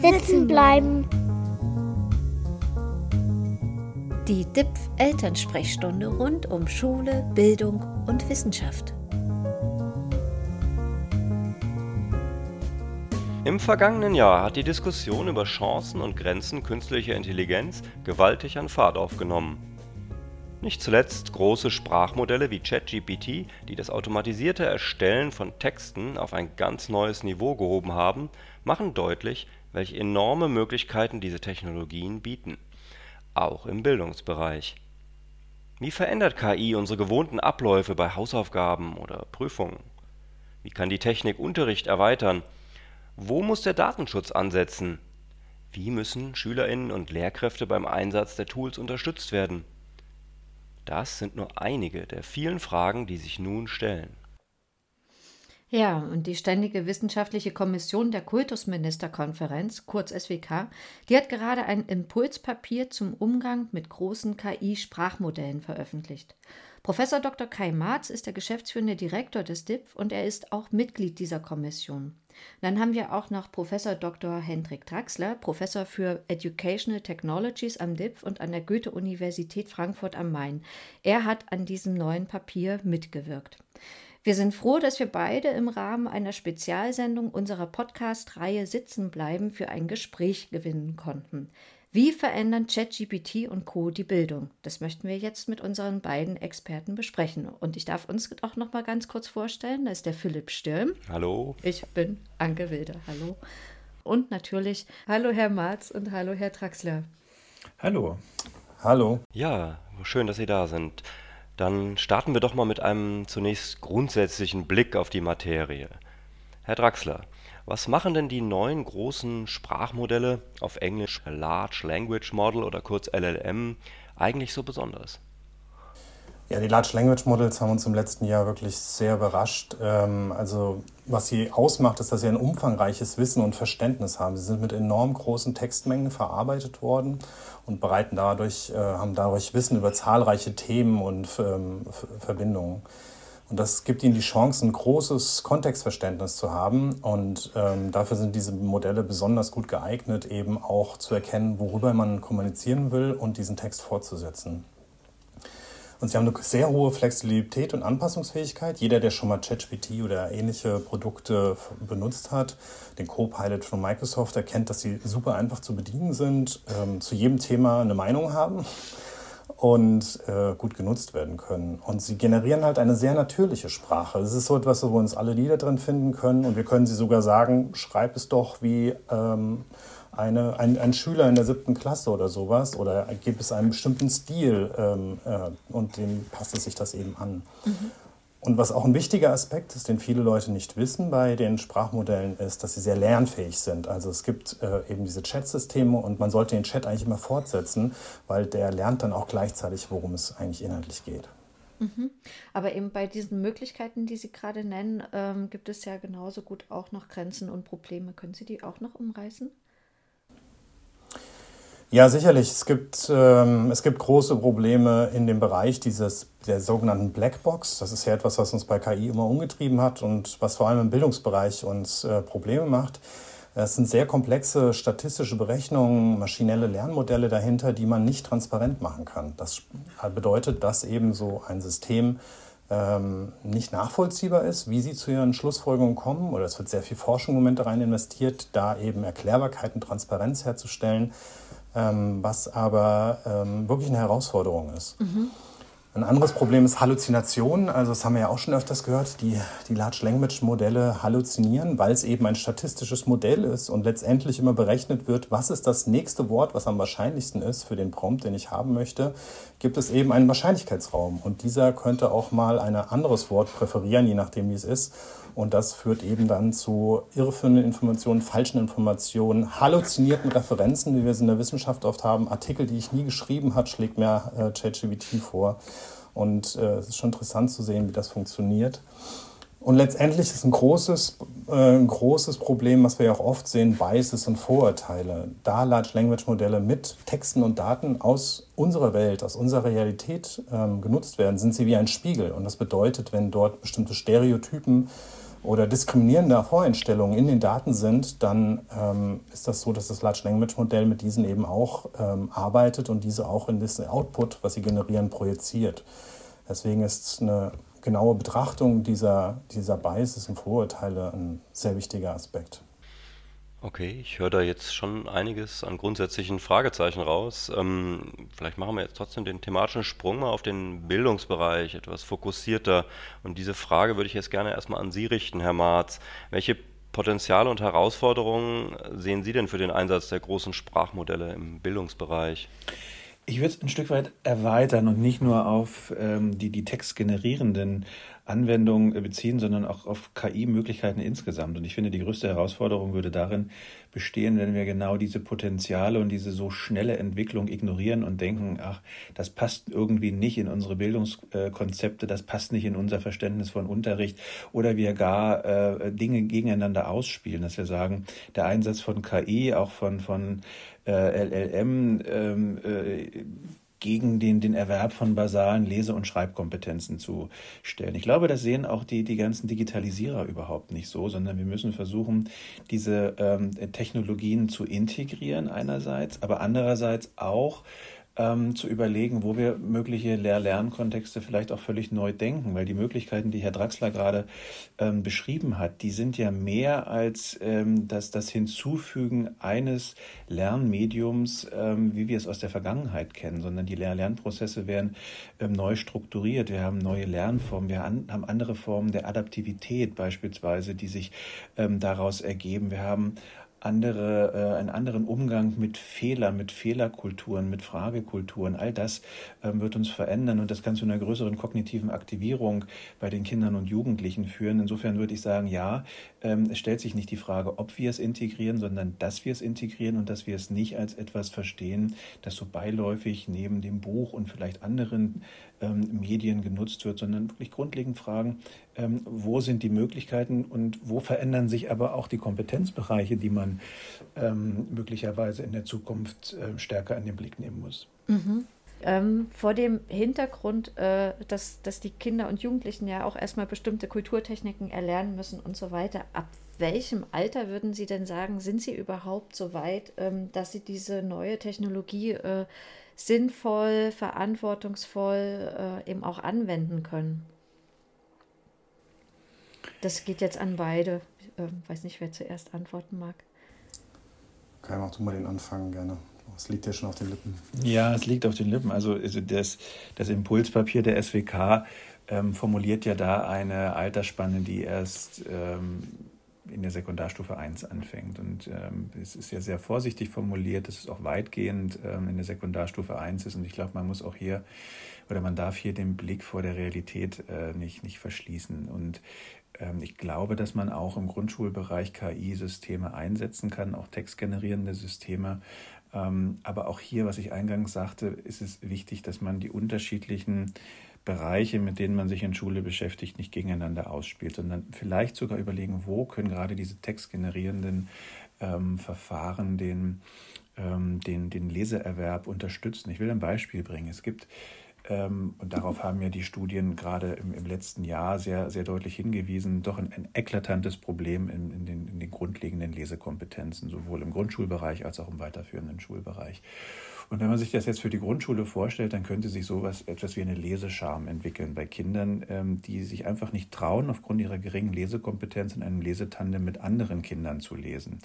Sitzen bleiben. Die DIPF Elternsprechstunde rund um Schule, Bildung und Wissenschaft. Im vergangenen Jahr hat die Diskussion über Chancen und Grenzen künstlicher Intelligenz gewaltig an Fahrt aufgenommen. Nicht zuletzt große Sprachmodelle wie ChatGPT, die das automatisierte Erstellen von Texten auf ein ganz neues Niveau gehoben haben, machen deutlich, welche enorme Möglichkeiten diese Technologien bieten, auch im Bildungsbereich. Wie verändert KI unsere gewohnten Abläufe bei Hausaufgaben oder Prüfungen? Wie kann die Technik Unterricht erweitern? Wo muss der Datenschutz ansetzen? Wie müssen Schülerinnen und Lehrkräfte beim Einsatz der Tools unterstützt werden? Das sind nur einige der vielen Fragen, die sich nun stellen. Ja, und die Ständige Wissenschaftliche Kommission der Kultusministerkonferenz, kurz SWK, die hat gerade ein Impulspapier zum Umgang mit großen KI-Sprachmodellen veröffentlicht. Professor Dr. Kai Marz ist der geschäftsführende Direktor des DIPF und er ist auch Mitglied dieser Kommission. Dann haben wir auch noch Professor Dr. Hendrik Draxler, Professor für Educational Technologies am DIPF und an der Goethe-Universität Frankfurt am Main. Er hat an diesem neuen Papier mitgewirkt. Wir sind froh, dass wir beide im Rahmen einer Spezialsendung unserer Podcast-Reihe Sitzen bleiben für ein Gespräch gewinnen konnten. Wie verändern ChatGPT und Co. die Bildung? Das möchten wir jetzt mit unseren beiden Experten besprechen. Und ich darf uns auch noch mal ganz kurz vorstellen. Da ist der Philipp Stirm. Hallo. Ich bin Anke Wilde. Hallo. Und natürlich Hallo Herr Marz und Hallo Herr Traxler. Hallo. Hallo. Ja, schön, dass Sie da sind. Dann starten wir doch mal mit einem zunächst grundsätzlichen Blick auf die Materie. Herr Draxler, was machen denn die neuen großen Sprachmodelle, auf Englisch Large Language Model oder kurz LLM, eigentlich so besonders? Ja, die Large Language Models haben uns im letzten Jahr wirklich sehr überrascht. Ähm, also was sie ausmacht, ist, dass sie ein umfangreiches Wissen und Verständnis haben. Sie sind mit enorm großen Textmengen verarbeitet worden und bereiten dadurch, äh, haben dadurch Wissen über zahlreiche Themen und ähm, Verbindungen. Und das gibt ihnen die Chance, ein großes Kontextverständnis zu haben. Und ähm, dafür sind diese Modelle besonders gut geeignet, eben auch zu erkennen, worüber man kommunizieren will und diesen Text fortzusetzen. Und sie haben eine sehr hohe Flexibilität und Anpassungsfähigkeit. Jeder, der schon mal ChatGPT oder ähnliche Produkte benutzt hat, den Copilot von Microsoft, erkennt, dass sie super einfach zu bedienen sind, ähm, zu jedem Thema eine Meinung haben und äh, gut genutzt werden können. Und sie generieren halt eine sehr natürliche Sprache. Das ist so etwas, wo wir uns alle Lieder drin finden können. Und wir können sie sogar sagen, schreib es doch wie ähm, eine, ein, ein Schüler in der siebten Klasse oder sowas oder gibt es einen bestimmten Stil ähm, äh, und dem passt es sich das eben an. Mhm. Und was auch ein wichtiger Aspekt ist, den viele Leute nicht wissen bei den Sprachmodellen, ist, dass sie sehr lernfähig sind. Also es gibt äh, eben diese Chat-Systeme und man sollte den Chat eigentlich immer fortsetzen, weil der lernt dann auch gleichzeitig, worum es eigentlich inhaltlich geht. Mhm. Aber eben bei diesen Möglichkeiten, die Sie gerade nennen, ähm, gibt es ja genauso gut auch noch Grenzen und Probleme. Können Sie die auch noch umreißen? Ja, sicherlich. Es gibt, ähm, es gibt große Probleme in dem Bereich dieses, der sogenannten Blackbox. Das ist ja etwas, was uns bei KI immer umgetrieben hat und was vor allem im Bildungsbereich uns äh, Probleme macht. Es sind sehr komplexe statistische Berechnungen, maschinelle Lernmodelle dahinter, die man nicht transparent machen kann. Das bedeutet, dass eben so ein System ähm, nicht nachvollziehbar ist, wie sie zu ihren Schlussfolgerungen kommen. Oder es wird sehr viel Forschung im Moment rein investiert, da eben Erklärbarkeit und Transparenz herzustellen ähm, was aber ähm, wirklich eine Herausforderung ist. Mhm. Ein anderes Problem ist Halluzination. Also das haben wir ja auch schon öfters gehört. Die, die Large Language Modelle halluzinieren, weil es eben ein statistisches Modell ist und letztendlich immer berechnet wird, was ist das nächste Wort, was am wahrscheinlichsten ist für den Prompt, den ich haben möchte, gibt es eben einen Wahrscheinlichkeitsraum. Und dieser könnte auch mal ein anderes Wort präferieren, je nachdem wie es ist. Und das führt eben dann zu irreführenden Informationen, falschen Informationen, halluzinierten Referenzen, wie wir es in der Wissenschaft oft haben. Artikel, die ich nie geschrieben habe, schlägt mir äh, vor. Und äh, es ist schon interessant zu sehen, wie das funktioniert. Und letztendlich ist ein großes, äh, ein großes Problem, was wir ja auch oft sehen, Biases und Vorurteile. Da Large Language Modelle mit Texten und Daten aus unserer Welt, aus unserer Realität ähm, genutzt werden, sind sie wie ein Spiegel. Und das bedeutet, wenn dort bestimmte Stereotypen oder diskriminierende Voreinstellungen in den Daten sind, dann ähm, ist das so, dass das Large Language Modell mit diesen eben auch ähm, arbeitet und diese auch in das Output, was sie generieren, projiziert. Deswegen ist eine genaue Betrachtung dieser, dieser Biases und Vorurteile ein sehr wichtiger Aspekt. Okay, ich höre da jetzt schon einiges an grundsätzlichen Fragezeichen raus. Ähm, vielleicht machen wir jetzt trotzdem den thematischen Sprung mal auf den Bildungsbereich etwas fokussierter. Und diese Frage würde ich jetzt gerne erstmal an Sie richten, Herr Marz. Welche Potenziale und Herausforderungen sehen Sie denn für den Einsatz der großen Sprachmodelle im Bildungsbereich? Ich würde es ein Stück weit erweitern und nicht nur auf ähm, die, die textgenerierenden Anwendungen äh, beziehen, sondern auch auf KI-Möglichkeiten insgesamt. Und ich finde, die größte Herausforderung würde darin bestehen, wenn wir genau diese Potenziale und diese so schnelle Entwicklung ignorieren und denken, ach, das passt irgendwie nicht in unsere Bildungskonzepte, das passt nicht in unser Verständnis von Unterricht oder wir gar äh, Dinge gegeneinander ausspielen, dass wir sagen, der Einsatz von KI, auch von, von äh, LLM, ähm, äh, gegen den, den Erwerb von basalen Lese- und Schreibkompetenzen zu stellen. Ich glaube, das sehen auch die, die ganzen Digitalisierer überhaupt nicht so, sondern wir müssen versuchen, diese ähm, Technologien zu integrieren einerseits, aber andererseits auch ähm, zu überlegen, wo wir mögliche Lehr-Lernkontexte vielleicht auch völlig neu denken, weil die Möglichkeiten, die Herr Draxler gerade ähm, beschrieben hat, die sind ja mehr als ähm, das, das Hinzufügen eines Lernmediums, ähm, wie wir es aus der Vergangenheit kennen, sondern die Lehr-Lernprozesse werden ähm, neu strukturiert. Wir haben neue Lernformen, wir an, haben andere Formen der Adaptivität beispielsweise, die sich ähm, daraus ergeben. Wir haben andere, äh, einen anderen Umgang mit Fehlern, mit Fehlerkulturen, mit Fragekulturen. All das ähm, wird uns verändern und das kann zu einer größeren kognitiven Aktivierung bei den Kindern und Jugendlichen führen. Insofern würde ich sagen, ja, ähm, es stellt sich nicht die Frage, ob wir es integrieren, sondern dass wir es integrieren und dass wir es nicht als etwas verstehen, das so beiläufig neben dem Buch und vielleicht anderen Medien genutzt wird, sondern wirklich grundlegend fragen, ähm, wo sind die Möglichkeiten und wo verändern sich aber auch die Kompetenzbereiche, die man ähm, möglicherweise in der Zukunft äh, stärker in den Blick nehmen muss. Mhm. Ähm, vor dem Hintergrund, äh, dass, dass die Kinder und Jugendlichen ja auch erstmal bestimmte Kulturtechniken erlernen müssen und so weiter. Ab welchem Alter würden Sie denn sagen, sind Sie überhaupt so weit, ähm, dass Sie diese neue Technologie äh, sinnvoll, verantwortungsvoll äh, eben auch anwenden können? Das geht jetzt an beide. Ich äh, weiß nicht, wer zuerst antworten mag. Okay, mach du mal den Anfang gerne. Es liegt ja schon auf den Lippen. Ja, es liegt auf den Lippen. Also, also das, das Impulspapier der SWK ähm, formuliert ja da eine Altersspanne, die erst ähm, in der Sekundarstufe 1 anfängt. Und ähm, es ist ja sehr vorsichtig formuliert, dass es auch weitgehend ähm, in der Sekundarstufe 1 ist. Und ich glaube, man muss auch hier oder man darf hier den Blick vor der Realität äh, nicht, nicht verschließen. Und ähm, ich glaube, dass man auch im Grundschulbereich KI-Systeme einsetzen kann, auch textgenerierende Systeme. Ähm, aber auch hier, was ich eingangs sagte, ist es wichtig, dass man die unterschiedlichen Bereiche, mit denen man sich in Schule beschäftigt, nicht gegeneinander ausspielt, sondern vielleicht sogar überlegen, wo können gerade diese textgenerierenden ähm, Verfahren den, ähm, den, den Leseerwerb unterstützen. Ich will ein Beispiel bringen. Es gibt ähm, und darauf haben ja die Studien gerade im, im, letzten Jahr sehr, sehr deutlich hingewiesen, doch ein, ein eklatantes Problem in, in, den, in den grundlegenden Lesekompetenzen, sowohl im Grundschulbereich als auch im weiterführenden Schulbereich. Und wenn man sich das jetzt für die Grundschule vorstellt, dann könnte sich sowas etwas wie eine Lesescham entwickeln bei Kindern, ähm, die sich einfach nicht trauen, aufgrund ihrer geringen Lesekompetenz in einem Lesetandem mit anderen Kindern zu lesen.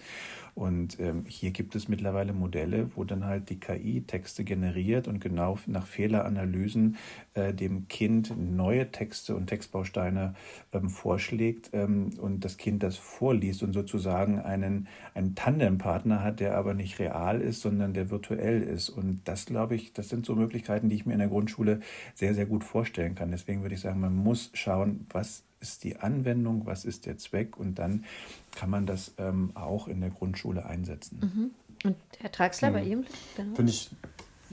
Und ähm, hier gibt es mittlerweile Modelle, wo dann halt die KI Texte generiert und genau nach Fehleranalysen äh, dem Kind neue Texte und Textbausteine ähm, vorschlägt und das Kind das vorliest und sozusagen einen, einen Tandempartner hat, der aber nicht real ist, sondern der virtuell ist. Und das, glaube ich, das sind so Möglichkeiten, die ich mir in der Grundschule sehr, sehr gut vorstellen kann. Deswegen würde ich sagen, man muss schauen, was ist die Anwendung, was ist der Zweck und dann kann man das ähm, auch in der Grundschule einsetzen. Mhm. Und Herr Traxler, bei ihm? Genau. Finde ich,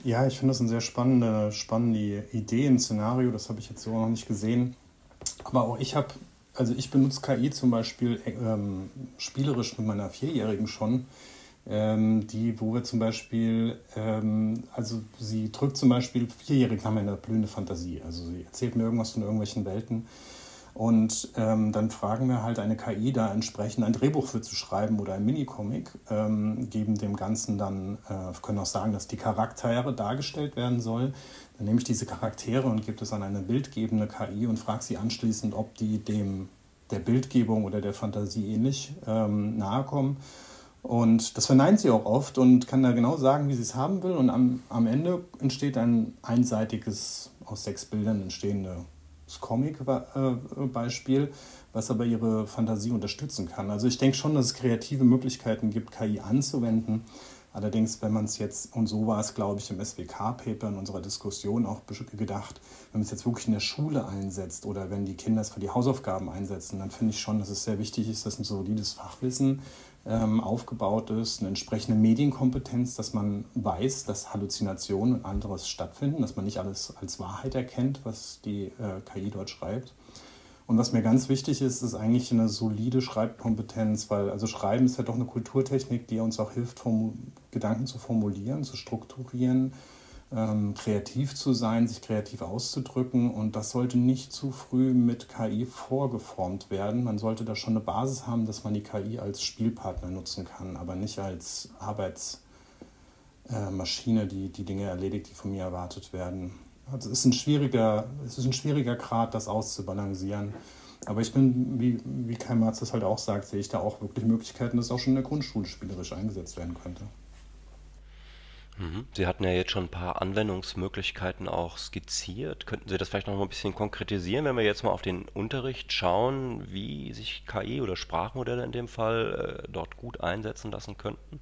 ja, ich finde das eine sehr spannende, spannende Idee, ein Szenario, das habe ich jetzt so noch nicht gesehen. Aber auch ich habe, also ich benutze KI zum Beispiel ähm, spielerisch mit meiner Vierjährigen schon. Ähm, die, wo wir zum Beispiel, ähm, also sie drückt zum Beispiel, Vierjährige haben eine blühende Fantasie. Also sie erzählt mir irgendwas von irgendwelchen Welten Und ähm, dann fragen wir halt eine KI da entsprechend ein Drehbuch für zu schreiben oder ein Minicomic, ähm, geben dem Ganzen dann, äh, können auch sagen, dass die Charaktere dargestellt werden sollen. Dann nehme ich diese Charaktere und gebe das an eine bildgebende KI und frage sie anschließend, ob die dem der Bildgebung oder der Fantasie ähnlich ähm, nahe kommen. Und das verneint sie auch oft und kann da genau sagen, wie sie es haben will. Und am, am Ende entsteht ein einseitiges, aus sechs Bildern entstehendes Comic-Beispiel, was aber ihre Fantasie unterstützen kann. Also ich denke schon, dass es kreative Möglichkeiten gibt, KI anzuwenden. Allerdings, wenn man es jetzt, und so war es, glaube ich, im SWK-Paper in unserer Diskussion auch gedacht, wenn man es jetzt wirklich in der Schule einsetzt oder wenn die Kinder es für die Hausaufgaben einsetzen, dann finde ich schon, dass es sehr wichtig ist, dass ein solides Fachwissen aufgebaut ist, eine entsprechende Medienkompetenz, dass man weiß, dass Halluzinationen und anderes stattfinden, dass man nicht alles als Wahrheit erkennt, was die äh, KI dort schreibt. Und was mir ganz wichtig ist, ist eigentlich eine solide Schreibkompetenz, weil also Schreiben ist ja doch eine Kulturtechnik, die uns auch hilft, Gedanken zu formulieren, zu strukturieren, ähm, kreativ zu sein, sich kreativ auszudrücken. Und das sollte nicht zu früh mit KI vorgeformt werden. Man sollte da schon eine Basis haben, dass man die KI als Spielpartner nutzen kann, aber nicht als Arbeitsmaschine, äh, die die Dinge erledigt, die von mir erwartet werden. Also es ist ein schwieriger, es ist ein schwieriger Grad, das auszubalancieren. Aber ich bin, wie, wie Kai Marz das halt auch sagt, sehe ich da auch wirklich Möglichkeiten, dass auch schon in der Grundschule spielerisch eingesetzt werden könnte. Mhm. Sie hatten ja jetzt schon ein paar Anwendungsmöglichkeiten auch skizziert. Könnten Sie das vielleicht noch mal ein bisschen konkretisieren, wenn wir jetzt mal auf den Unterricht schauen, wie sich KI oder Sprachmodelle in dem Fall äh, dort gut einsetzen lassen könnten?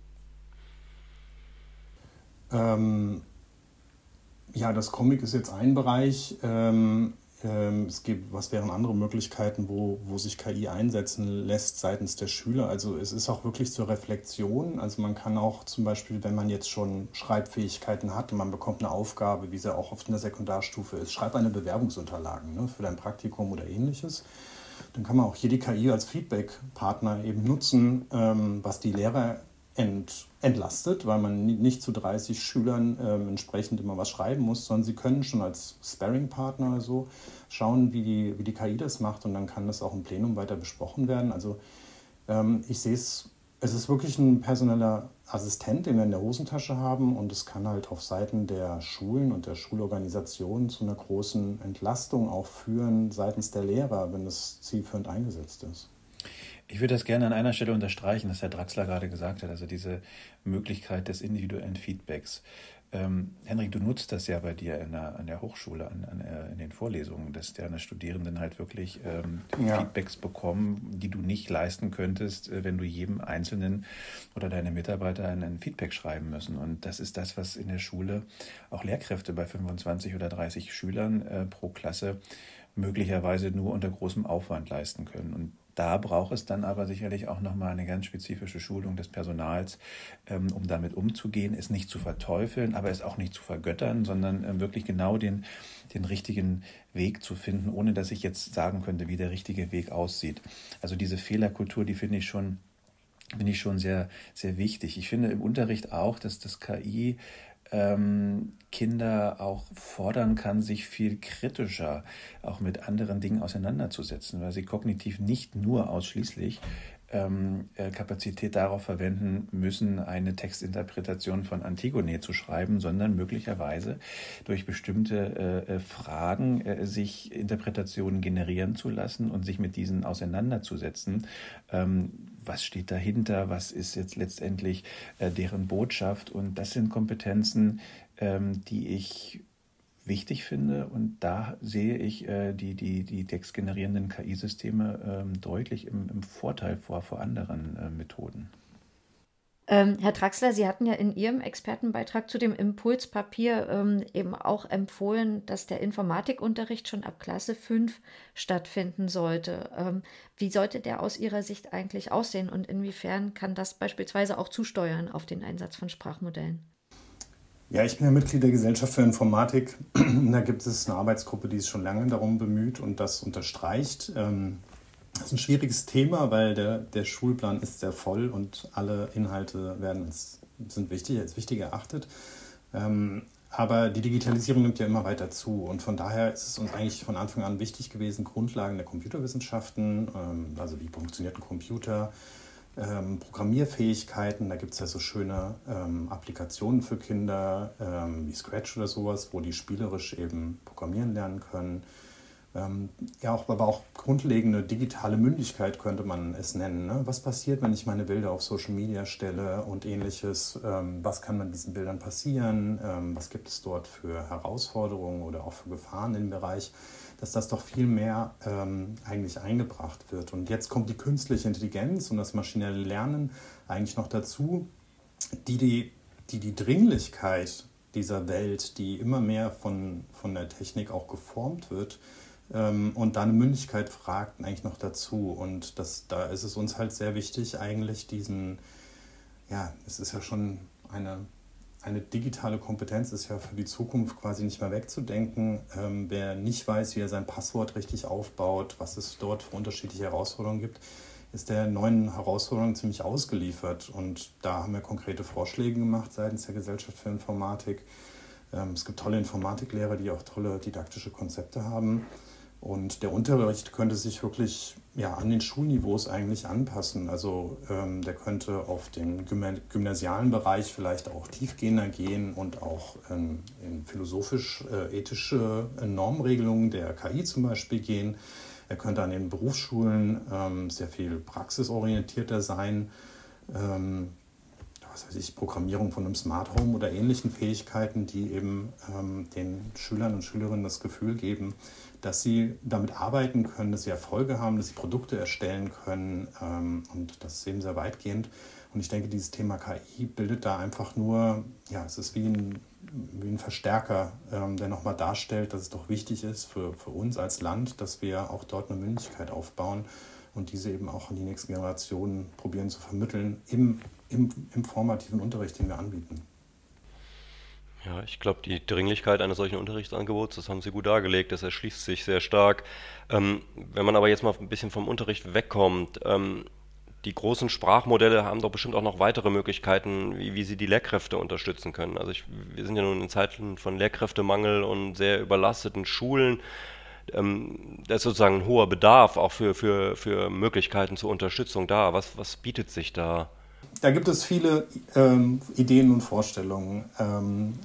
Ähm, ja, das Comic ist jetzt ein Bereich. Ähm, ähm, es gibt, was wären andere Möglichkeiten, wo, wo sich KI einsetzen lässt seitens der Schüler? Also es ist auch wirklich zur Reflexion. Also man kann auch zum Beispiel, wenn man jetzt schon Schreibfähigkeiten hat und man bekommt eine Aufgabe, wie sie auch oft in der Sekundarstufe ist, schreib eine Bewerbungsunterlagen ne, für dein Praktikum oder ähnliches. Dann kann man auch hier die KI als Feedback-Partner eben nutzen, ähm, was die Lehrer ent, entlastet, weil man nicht zu 30 Schülern ähm, entsprechend immer was schreiben muss, sondern sie können schon als Sparring-Partner oder so schauen, wie die, wie die KI das macht und dann kann das auch im Plenum weiter besprochen werden. Also ähm, ich sehe es, es ist wirklich ein personeller Assistent, den wir in der Hosentasche haben und es kann halt auf Seiten der Schulen und der Schulorganisationen zu einer großen Entlastung auch führen seitens der Lehrer, wenn es zielführend eingesetzt ist. Ich würde das gerne an einer Stelle unterstreichen, was Herr Draxler gerade gesagt hat, also diese Möglichkeit des individuellen Feedbacks. Ähm, Henrik, du nutzt das ja bei dir in der, an der Hochschule, an, an, äh, in den Vorlesungen, dass deine Studierenden halt wirklich ähm, ja. Feedbacks bekommen, die du nicht leisten könntest, äh, wenn du jedem Einzelnen oder deine Mitarbeiter ein Feedback schreiben müssen. Und das ist das, was in der Schule auch Lehrkräfte bei 25 oder 30 Schülern äh, pro Klasse möglicherweise nur unter großem Aufwand leisten können. Und da braucht es dann aber sicherlich auch nochmal eine ganz spezifische Schulung des Personals, ähm, um damit umzugehen, es nicht zu verteufeln, aber es auch nicht zu vergöttern, sondern ähm, wirklich genau den, den richtigen Weg zu finden, ohne dass ich jetzt sagen könnte, wie der richtige Weg aussieht. Also diese Fehlerkultur, die finde ich schon finde ich schon sehr, sehr wichtig. Ich finde im Unterricht auch, dass das KI ähm, Kinder auch fordern kann, sich viel kritischer auch mit anderen Dingen auseinanderzusetzen, weil sie kognitiv nicht nur ausschließlich ähm, äh, Kapazität darauf verwenden müssen, eine Textinterpretation von Antigone zu schreiben, sondern möglicherweise durch bestimmte äh, äh, Fragen äh, sich Interpretationen generieren zu lassen und sich mit diesen auseinanderzusetzen. Ähm, was steht dahinter? Was ist jetzt letztendlich äh, deren Botschaft? Und das sind Kompetenzen, ähm, die ich wichtig finde. Und da sehe ich äh, die, die, die textgenerierenden KI-Systeme ähm, deutlich im, im, Vorteil vor, vor anderen äh, Methoden. Ähm, Herr Draxler, Sie hatten ja in Ihrem Expertenbeitrag zu dem Impulspapier ähm, eben auch empfohlen, dass der Informatikunterricht schon ab Klasse 5 stattfinden sollte. Ähm, wie sollte der aus Ihrer Sicht eigentlich aussehen und inwiefern kann das beispielsweise auch zusteuern auf den Einsatz von Sprachmodellen? Ja, ich bin ja Mitglied der Gesellschaft für Informatik. da gibt es eine Arbeitsgruppe, die sich schon lange darum bemüht und das unterstreicht. Ähm, das ist ein schwieriges Thema, weil der, der Schulplan ist sehr voll und alle Inhalte werden als, sind wichtig, als wichtig erachtet. Ähm, aber die Digitalisierung nimmt ja immer weiter zu und von daher ist es uns eigentlich von Anfang an wichtig gewesen, Grundlagen der Computerwissenschaften, ähm, also wie funktioniert ein Computer, ähm, Programmierfähigkeiten, da gibt es ja so schöne ähm, Applikationen für Kinder wie Scratch oder sowas, wo die spielerisch eben programmieren lernen können. Ähm, ja, auch, aber auch grundlegende digitale Mündigkeit könnte man es nennen. Ne? Was passiert, wenn ich meine Bilder auf Social Media stelle und ähnliches? Ähm, was kann mit diesen Bildern passieren? Ähm, was gibt es dort für Herausforderungen oder auch für Gefahren im Bereich? Dass das doch viel mehr ähm, eigentlich eingebracht wird. Und jetzt kommt die künstliche Intelligenz und das maschinelle Lernen eigentlich noch dazu, die die, die, die Dringlichkeit dieser Welt, die immer mehr von, von der Technik auch geformt wird, und da eine Mündigkeit fragt eigentlich noch dazu. Und das, da ist es uns halt sehr wichtig, eigentlich diesen, ja, es ist ja schon eine, eine digitale Kompetenz, ist ja für die Zukunft quasi nicht mehr wegzudenken. Ähm, wer nicht weiß, wie er sein Passwort richtig aufbaut, was es dort für unterschiedliche Herausforderungen gibt, ist der neuen Herausforderung ziemlich ausgeliefert. Und da haben wir konkrete Vorschläge gemacht seitens der Gesellschaft für Informatik. Ähm, es gibt tolle Informatiklehrer, die auch tolle didaktische Konzepte haben. Und der Unterricht könnte sich wirklich ja, an den Schulniveaus eigentlich anpassen. Also ähm, der könnte auf den gymnasialen Bereich vielleicht auch tiefgehender gehen und auch ähm, in philosophisch-ethische äh, Normregelungen der KI zum Beispiel gehen. Er könnte an den Berufsschulen ähm, sehr viel praxisorientierter sein. Ähm, was weiß ich, Programmierung von einem Smart Home oder ähnlichen Fähigkeiten, die eben ähm, den Schülern und Schülerinnen das Gefühl geben, dass sie damit arbeiten können, dass sie Erfolge haben, dass sie Produkte erstellen können ähm, und das ist eben sehr weitgehend. Und ich denke, dieses Thema KI bildet da einfach nur, ja, es ist wie ein, wie ein Verstärker, ähm, der nochmal darstellt, dass es doch wichtig ist für, für uns als Land, dass wir auch dort eine Mündigkeit aufbauen und diese eben auch an die nächsten Generationen probieren zu vermitteln im, im, im formativen Unterricht, den wir anbieten. Ja, ich glaube, die Dringlichkeit eines solchen Unterrichtsangebots, das haben Sie gut dargelegt, das erschließt sich sehr stark. Ähm, wenn man aber jetzt mal ein bisschen vom Unterricht wegkommt, ähm, die großen Sprachmodelle haben doch bestimmt auch noch weitere Möglichkeiten, wie, wie sie die Lehrkräfte unterstützen können. Also ich, wir sind ja nun in Zeiten von Lehrkräftemangel und sehr überlasteten Schulen. Ähm, da ist sozusagen ein hoher Bedarf auch für, für, für Möglichkeiten zur Unterstützung da. Was, was bietet sich da? Da gibt es viele ähm, Ideen und Vorstellungen. Ähm,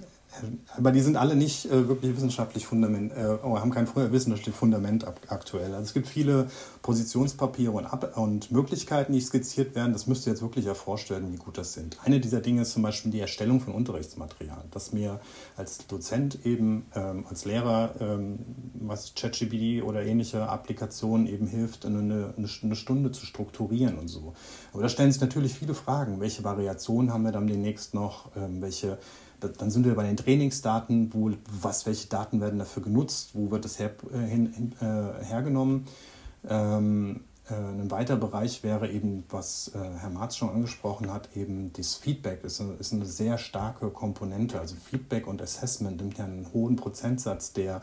aber die sind alle nicht äh, wirklich wissenschaftlich fundament, äh, haben kein wissenschaftliches Fundament aktuell. Also es gibt viele Positionspapiere und, Ab und Möglichkeiten, die skizziert werden. Das müsste jetzt wirklich erforscht werden, wie gut das sind. Eine dieser Dinge ist zum Beispiel die Erstellung von Unterrichtsmaterial, dass mir als Dozent eben, ähm, als Lehrer, ähm, was ChatGPT oder ähnliche Applikationen eben hilft, eine, eine Stunde zu strukturieren und so. Aber da stellen sich natürlich viele Fragen. Welche Variationen haben wir dann demnächst noch? Ähm, welche dann sind wir bei den Trainingsdaten, wo, was, welche Daten werden dafür genutzt, wo wird das her, äh, hin, hin, äh, hergenommen. Ähm, äh, ein weiterer Bereich wäre eben, was äh, Herr Marz schon angesprochen hat, eben das Feedback ist eine, ist eine sehr starke Komponente. Also Feedback und Assessment nimmt ja einen hohen Prozentsatz der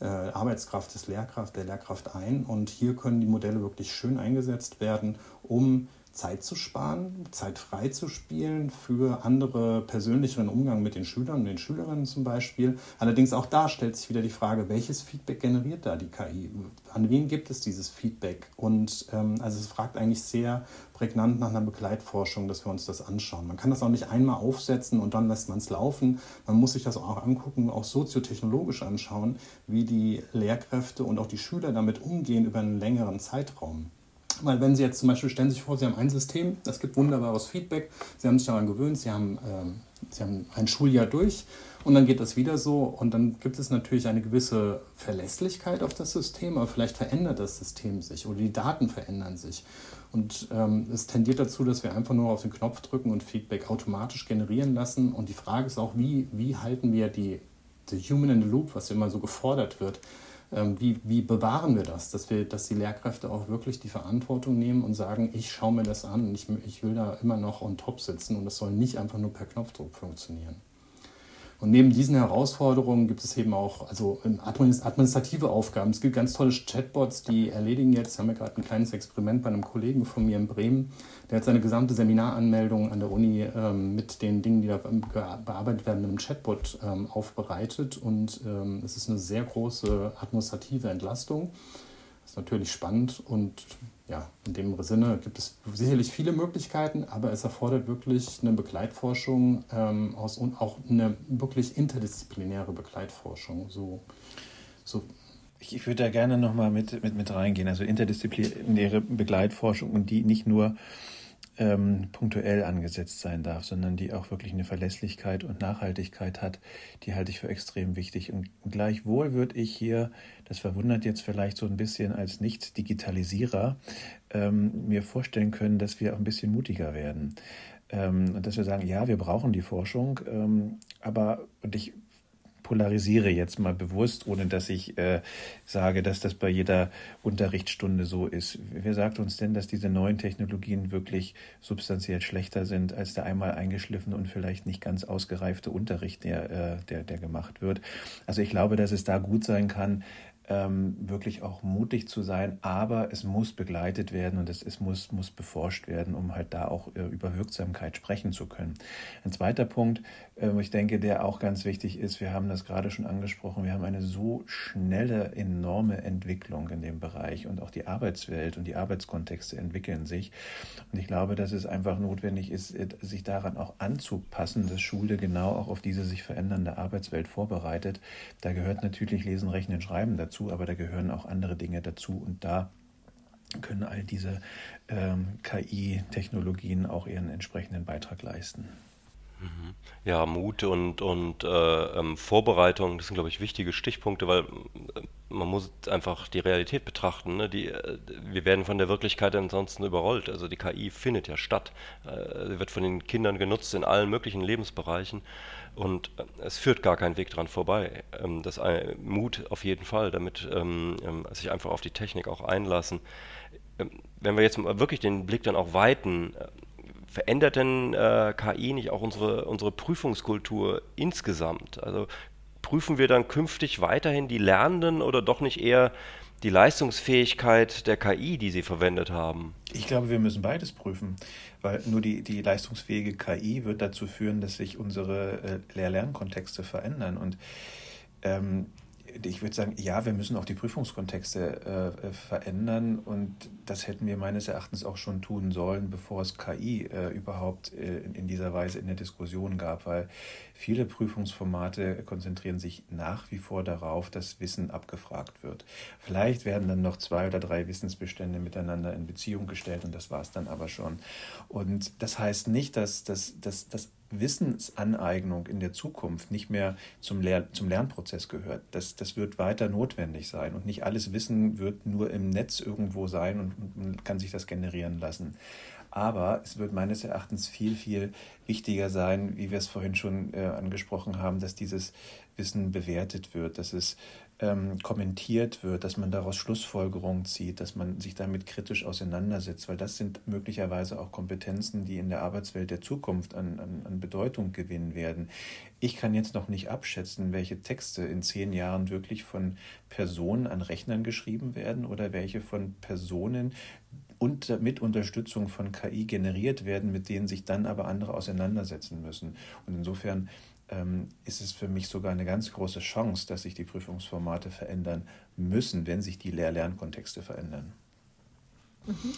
äh, Arbeitskraft des Lehrkraft, der Lehrkraft ein. Und hier können die Modelle wirklich schön eingesetzt werden, um Zeit zu sparen, Zeit frei zu spielen für andere persönlicheren Umgang mit den Schülern und den Schülerinnen zum Beispiel. Allerdings auch da stellt sich wieder die Frage, welches Feedback generiert da die KI? An wen gibt es dieses Feedback? Und ähm, also es fragt eigentlich sehr prägnant nach einer Begleitforschung, dass wir uns das anschauen. Man kann das auch nicht einmal aufsetzen und dann lässt man es laufen. Man muss sich das auch angucken, auch soziotechnologisch anschauen, wie die Lehrkräfte und auch die Schüler damit umgehen über einen längeren Zeitraum. Weil wenn Sie jetzt zum Beispiel stellen sich vor, Sie haben ein System, das gibt wunderbares Feedback, Sie haben sich daran gewöhnt, Sie haben, ähm, Sie haben ein Schuljahr durch und dann geht das wieder so und dann gibt es natürlich eine gewisse Verlässlichkeit auf das System, aber vielleicht verändert das System sich oder die Daten verändern sich. Und ähm, es tendiert dazu, dass wir einfach nur auf den Knopf drücken und Feedback automatisch generieren lassen. Und die Frage ist auch, wie, wie halten wir die, die Human in the Loop, was immer so gefordert wird, wie, wie bewahren wir das, dass, wir, dass die Lehrkräfte auch wirklich die Verantwortung nehmen und sagen, ich schaue mir das an, ich, ich will da immer noch on top sitzen und das soll nicht einfach nur per Knopfdruck funktionieren. Und neben diesen Herausforderungen gibt es eben auch also administrative Aufgaben. Es gibt ganz tolle Chatbots, die erledigen jetzt, haben wir gerade ein kleines Experiment bei einem Kollegen von mir in Bremen, der hat seine gesamte Seminaranmeldung an der Uni ähm, mit den Dingen, die da bearbeitet werden, mit einem Chatbot ähm, aufbereitet. Und ähm, es ist eine sehr große administrative Entlastung. Das ist natürlich spannend und ja, in dem Sinne gibt es sicherlich viele Möglichkeiten, aber es erfordert wirklich eine Begleitforschung ähm, aus, und auch eine wirklich interdisziplinäre Begleitforschung. So, so. Ich, ich würde da gerne nochmal mit, mit, mit reingehen. Also interdisziplinäre Begleitforschung und die nicht nur ähm, punktuell angesetzt sein darf, sondern die auch wirklich eine Verlässlichkeit und Nachhaltigkeit hat, die halte ich für extrem wichtig. Und gleichwohl würde ich hier, das verwundert jetzt vielleicht so ein bisschen als Nicht-Digitalisierer, ähm, mir vorstellen können, dass wir auch ein bisschen mutiger werden. Ähm, und dass wir sagen, ja, wir brauchen die Forschung, ähm, aber, und ich polarisiere jetzt mal bewusst, ohne dass ich äh, sage, dass das bei jeder Unterrichtsstunde so ist. Wer sagt uns denn, dass diese neuen Technologien wirklich substanziell schlechter sind als der einmal eingeschliffene und vielleicht nicht ganz ausgereifte Unterricht, der, äh, der, der gemacht wird? Also ich glaube, dass es da gut sein kann, ähm, wirklich auch mutig zu sein, aber es muss begleitet werden und es, es muss, muss beforscht werden, um halt da auch äh, über Wirksamkeit sprechen zu können. Ein zweiter Punkt, ich denke, der auch ganz wichtig ist, wir haben das gerade schon angesprochen, wir haben eine so schnelle, enorme Entwicklung in dem Bereich und auch die Arbeitswelt und die Arbeitskontexte entwickeln sich. Und ich glaube, dass es einfach notwendig ist, sich daran auch anzupassen, dass Schule genau auch auf diese sich verändernde Arbeitswelt vorbereitet. Da gehört natürlich Lesen, Rechnen, Schreiben dazu dazu, aber da gehören auch andere Dinge dazu und da können all diese ähm, KI-Technologien auch ihren entsprechenden Beitrag leisten. Ja, Mut und, und äh, ähm, Vorbereitung, das sind, glaube ich, wichtige Stichpunkte, weil äh, man muss einfach die Realität betrachten. Ne? Die, äh, wir werden von der Wirklichkeit ansonsten überrollt. Also die KI findet ja statt. Äh, sie wird von den Kindern genutzt in allen möglichen Lebensbereichen und äh, es führt gar kein Weg dran vorbei. Ähm, das äh, Mut auf jeden Fall, damit ähm, ähm, sich einfach auf die Technik auch einlassen. Ähm, wenn wir jetzt wirklich den Blick dann auch weiten, verändert denn äh, KI nicht auch unsere, unsere Prüfungskultur insgesamt? Also prüfen wir dann künftig weiterhin die Lernenden oder doch nicht eher die Leistungsfähigkeit der KI, die sie verwendet haben? Ich glaube, wir müssen beides prüfen, weil nur die, die leistungsfähige KI wird dazu führen, dass sich unsere äh, Lehr-Lernkontexte verändern. Und ähm, ich würde sagen, ja, wir müssen auch die Prüfungskontexte äh, äh, verändern und das hätten wir meines Erachtens auch schon tun sollen, bevor es KI äh, überhaupt äh, in, dieser Weise in der Diskussion gab, weil viele Prüfungsformate konzentrieren sich nach wie vor darauf, dass Wissen abgefragt wird. Vielleicht werden dann noch zwei oder drei Wissensbestände miteinander in Beziehung gestellt und das war es dann aber schon. Und das heißt nicht, dass, dass, dass, dass Wissensaneignung in der Zukunft nicht mehr zum, Lehr zum Lernprozess gehört. Das, das wird weiter notwendig sein und nicht alles Wissen wird nur im Netz irgendwo sein und man kann sich das generieren lassen. Aber es wird meines Erachtens viel, viel wichtiger sein, wie wir es vorhin schon äh, angesprochen haben, dass dieses Wissen bewertet wird, dass es ähm, kommentiert wird, dass man daraus Schlussfolgerungen zieht, dass man sich damit kritisch auseinandersetzt, weil das sind möglicherweise auch Kompetenzen, die in der Arbeitswelt der Zukunft an, an, an Bedeutung gewinnen werden. Ich kann jetzt noch nicht abschätzen, welche Texte in zehn Jahren wirklich von Personen an Rechnern geschrieben werden oder welche von Personen und mit Unterstützung von KI generiert werden, mit denen sich dann aber andere auseinandersetzen müssen. Und insofern ist es für mich sogar eine ganz große Chance, dass sich die Prüfungsformate verändern müssen, wenn sich die Lehr-Lernkontexte verändern. Mhm.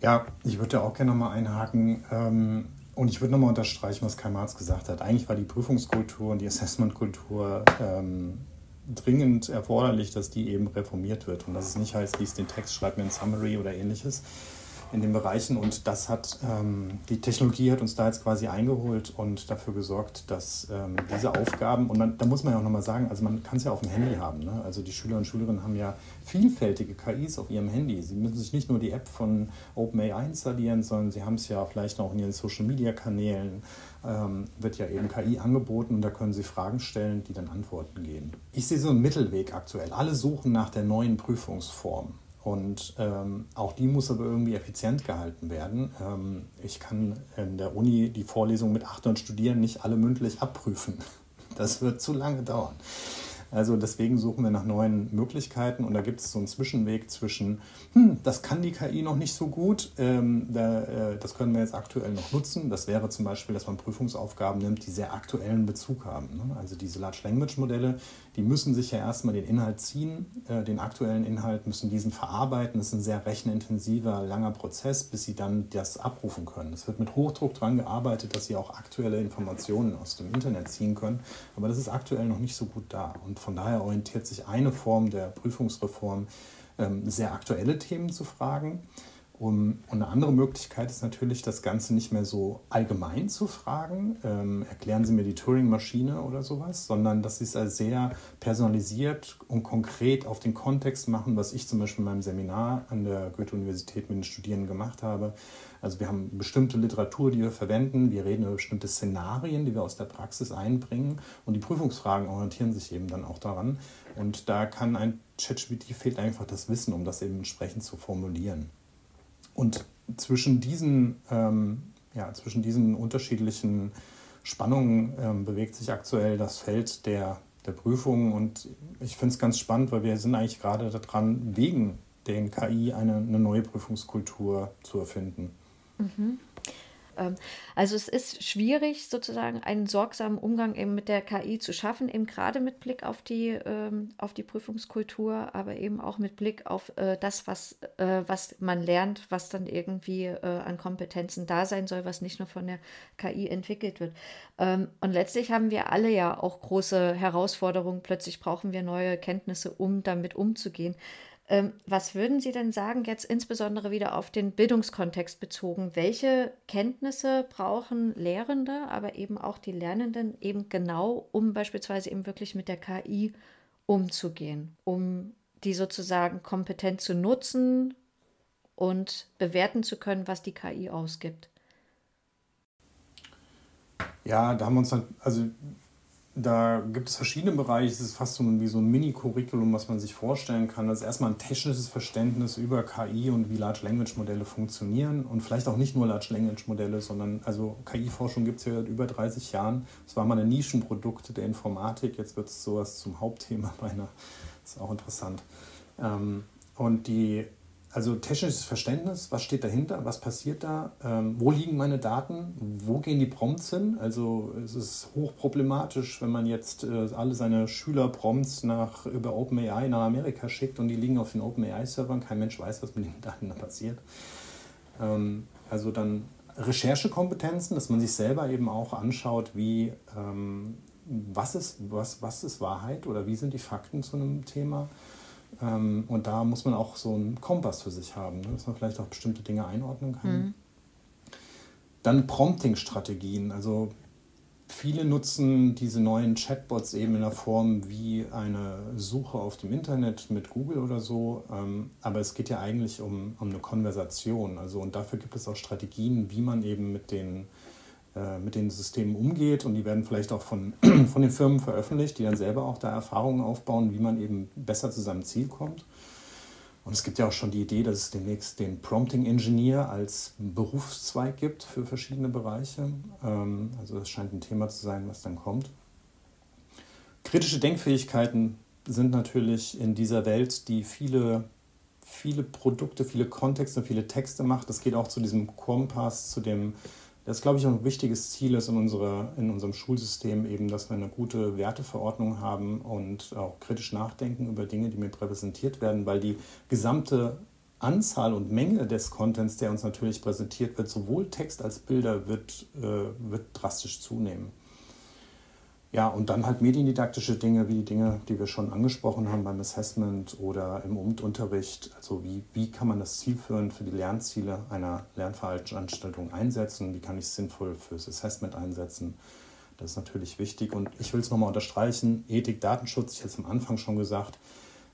Ja, ich würde auch gerne nochmal einhaken. Ähm, und ich würde nochmal unterstreichen, was Karl Marx gesagt hat. Eigentlich war die Prüfungskultur und die Assessmentkultur ähm, dringend erforderlich, dass die eben reformiert wird. Und dass es nicht heißt, lies den Text, schreib mir ein Summary oder ähnliches, in den Bereichen. Und das hat, ähm, die Technologie hat uns da jetzt quasi eingeholt und dafür gesorgt, dass ähm, diese Aufgaben, und man, da muss man ja auch nochmal sagen, also man kann es ja auf dem Handy haben. Ne? Also die Schüler und Schülerinnen haben ja vielfältige KIs auf ihrem Handy. Sie müssen sich nicht nur die App von OpenAI installieren, sondern sie haben es ja vielleicht auch in ihren Social-Media-Kanälen. Ähm, wird ja eben KI angeboten und da können Sie Fragen stellen, die dann Antworten geben. Ich sehe so einen Mittelweg aktuell. Alle suchen nach der neuen Prüfungsform. Und ähm, auch die muss aber irgendwie effizient gehalten werden. Ähm, ich kann in der Uni die Vorlesung mit 800 Studierenden nicht alle mündlich abprüfen. Das wird zu lange dauern. Also deswegen suchen wir nach neuen Möglichkeiten und da gibt es so einen Zwischenweg zwischen, hm, das kann die KI noch nicht so gut, ähm, da, äh, das können wir jetzt aktuell noch nutzen. Das wäre zum Beispiel, dass man Prüfungsaufgaben nimmt, die sehr aktuellen Bezug haben. Ne? Also diese Large Language Modelle, die müssen sich ja erstmal den Inhalt ziehen, äh, den aktuellen Inhalt, müssen diesen verarbeiten. Das ist ein sehr rechenintensiver, langer Prozess, bis sie dann das abrufen können. Es wird mit Hochdruck daran gearbeitet, dass sie auch aktuelle Informationen aus dem Internet ziehen können, aber das ist aktuell noch nicht so gut da. Und von daher orientiert sich eine Form der Prüfungsreform, ähm, sehr aktuelle Themen zu fragen. Und eine andere Möglichkeit ist natürlich, das Ganze nicht mehr so allgemein zu fragen. Ähm, erklären Sie mir die Turing-Maschine oder sowas, sondern dass Sie es als sehr personalisiert und konkret auf den Kontext machen, was ich zum Beispiel in meinem Seminar an der Goethe-Universität mit den Studierenden gemacht habe. Also wir haben bestimmte Literatur, die wir verwenden, wir reden über bestimmte Szenarien, die wir aus der Praxis einbringen und die Prüfungsfragen orientieren sich eben dann auch daran. Und da kann ein ChatGPT fehlt einfach das Wissen, um das eben entsprechend zu formulieren. Und zwischen diesen, ähm, ja, zwischen diesen unterschiedlichen Spannungen ähm, bewegt sich aktuell das Feld der, der Prüfungen. Und ich finde es ganz spannend, weil wir sind eigentlich gerade daran, wegen den KI eine, eine neue Prüfungskultur zu erfinden. Mhm. Ähm, also es ist schwierig, sozusagen einen sorgsamen Umgang eben mit der KI zu schaffen, eben gerade mit Blick auf die, ähm, auf die Prüfungskultur, aber eben auch mit Blick auf äh, das, was, äh, was man lernt, was dann irgendwie äh, an Kompetenzen da sein soll, was nicht nur von der KI entwickelt wird. Ähm, und letztlich haben wir alle ja auch große Herausforderungen. Plötzlich brauchen wir neue Kenntnisse, um damit umzugehen. Ähm, was würden Sie denn sagen, jetzt insbesondere wieder auf den Bildungskontext bezogen? Welche Kenntnisse brauchen Lehrende, aber eben auch die Lernenden eben genau, um beispielsweise eben wirklich mit der KI umzugehen, um die sozusagen kompetent zu nutzen und bewerten zu können, was die KI ausgibt? Ja, da haben wir uns dann, also da gibt es verschiedene Bereiche. Es ist fast so wie so ein Mini-Curriculum, was man sich vorstellen kann. Das ist erstmal ein technisches Verständnis über KI und wie Large Language Modelle funktionieren. Und vielleicht auch nicht nur Large Language Modelle, sondern also KI-Forschung gibt es ja seit über 30 Jahren. Es war mal ein Nischenprodukt der Informatik. Jetzt wird es sowas zum Hauptthema. Das ist auch interessant. Ähm, und die also technisches Verständnis, was steht dahinter, was passiert da, ähm, wo liegen meine Daten, wo gehen die Prompts hin? Also es ist hochproblematisch, wenn man jetzt äh, alle seine Schüler-Prompts nach, über OpenAI nach Amerika schickt und die liegen auf den OpenAI-Servern, kein Mensch weiß, was mit den Daten da passiert. Ähm, also dann Recherchekompetenzen, dass man sich selber eben auch anschaut, wie, ähm, was, ist, was, was ist Wahrheit oder wie sind die Fakten zu einem Thema ähm, und da muss man auch so einen Kompass für sich haben, ne? dass man vielleicht auch bestimmte Dinge einordnen kann. Mhm. Dann Prompting-Strategien. Also viele nutzen diese neuen Chatbots eben in der Form wie eine Suche auf dem Internet mit Google oder so. Ähm, aber es geht ja eigentlich um, um eine Konversation. Also, und dafür gibt es auch Strategien, wie man eben mit den mit den Systemen umgeht und die werden vielleicht auch von, von den Firmen veröffentlicht, die dann selber auch da Erfahrungen aufbauen, wie man eben besser zu seinem Ziel kommt. Und es gibt ja auch schon die Idee, dass es demnächst den Prompting Engineer als Berufszweig gibt für verschiedene Bereiche. Ähm, also das scheint ein Thema zu sein, was dann kommt. Kritische Denkfähigkeiten sind natürlich in dieser Welt, die viele, viele Produkte, viele Kontexte, viele Texte macht. Das geht auch zu diesem Kompass, zu dem das, glaube ich, auch ein wichtiges Ziel ist in, unserer, in unserem Schulsystem eben, dass wir eine gute Werteverordnung haben und auch kritisch nachdenken über Dinge, die mir präsentiert werden, weil die gesamte Anzahl und Menge des Contents, der uns natürlich präsentiert wird, sowohl Text als Bilder, wird, äh, wird drastisch zunehmen. Ja, und dann halt mediendidaktische Dinge, wie die Dinge, die wir schon angesprochen haben beim Assessment oder im Unterricht. Also wie, wie kann man das zielführend für die Lernziele einer Lernveranstaltung einsetzen? Wie kann ich es sinnvoll fürs Assessment einsetzen? Das ist natürlich wichtig. Und ich will es nochmal unterstreichen, Ethik, Datenschutz, ich habe es am Anfang schon gesagt,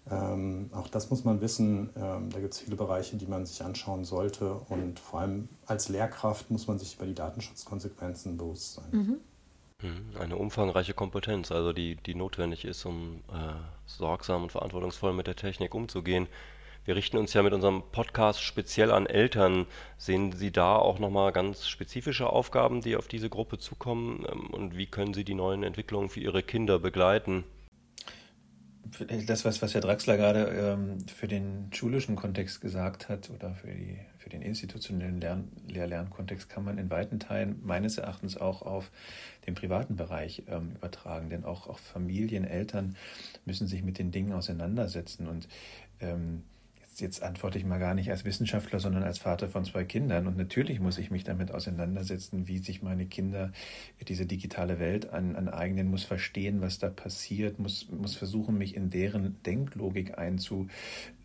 ähm, auch das muss man wissen. Ähm, da gibt es viele Bereiche, die man sich anschauen sollte. Und vor allem als Lehrkraft muss man sich über die Datenschutzkonsequenzen bewusst sein. Mhm. Mhm, eine umfangreiche Kompetenz, also die, die notwendig ist, um äh, sorgsam und verantwortungsvoll mit der Technik umzugehen. Wir richten uns ja mit unserem Podcast speziell an Eltern. Sehen Sie da auch nochmal ganz spezifische Aufgaben, die auf diese Gruppe zukommen? Ähm, und wie können Sie die neuen Entwicklungen für Ihre Kinder begleiten? Das, was, was Herr Draxler gerade ähm, für den schulischen Kontext gesagt hat oder für, die, für den institutionellen Lern Lehr-Lernkontext, kann man in weiten Teilen meines Erachtens auch auf den privaten Bereich ähm, übertragen. Denn auch, auch Familien, Eltern müssen sich mit den Dingen auseinandersetzen. Und ähm, jetzt antworte ich mal gar nicht als Wissenschaftler, sondern als Vater von zwei Kindern. Und natürlich muss ich mich damit auseinandersetzen, wie sich meine Kinder diese digitale Welt an, aneignen, muss verstehen, was da passiert, muss, muss versuchen, mich in deren Denklogik einzu,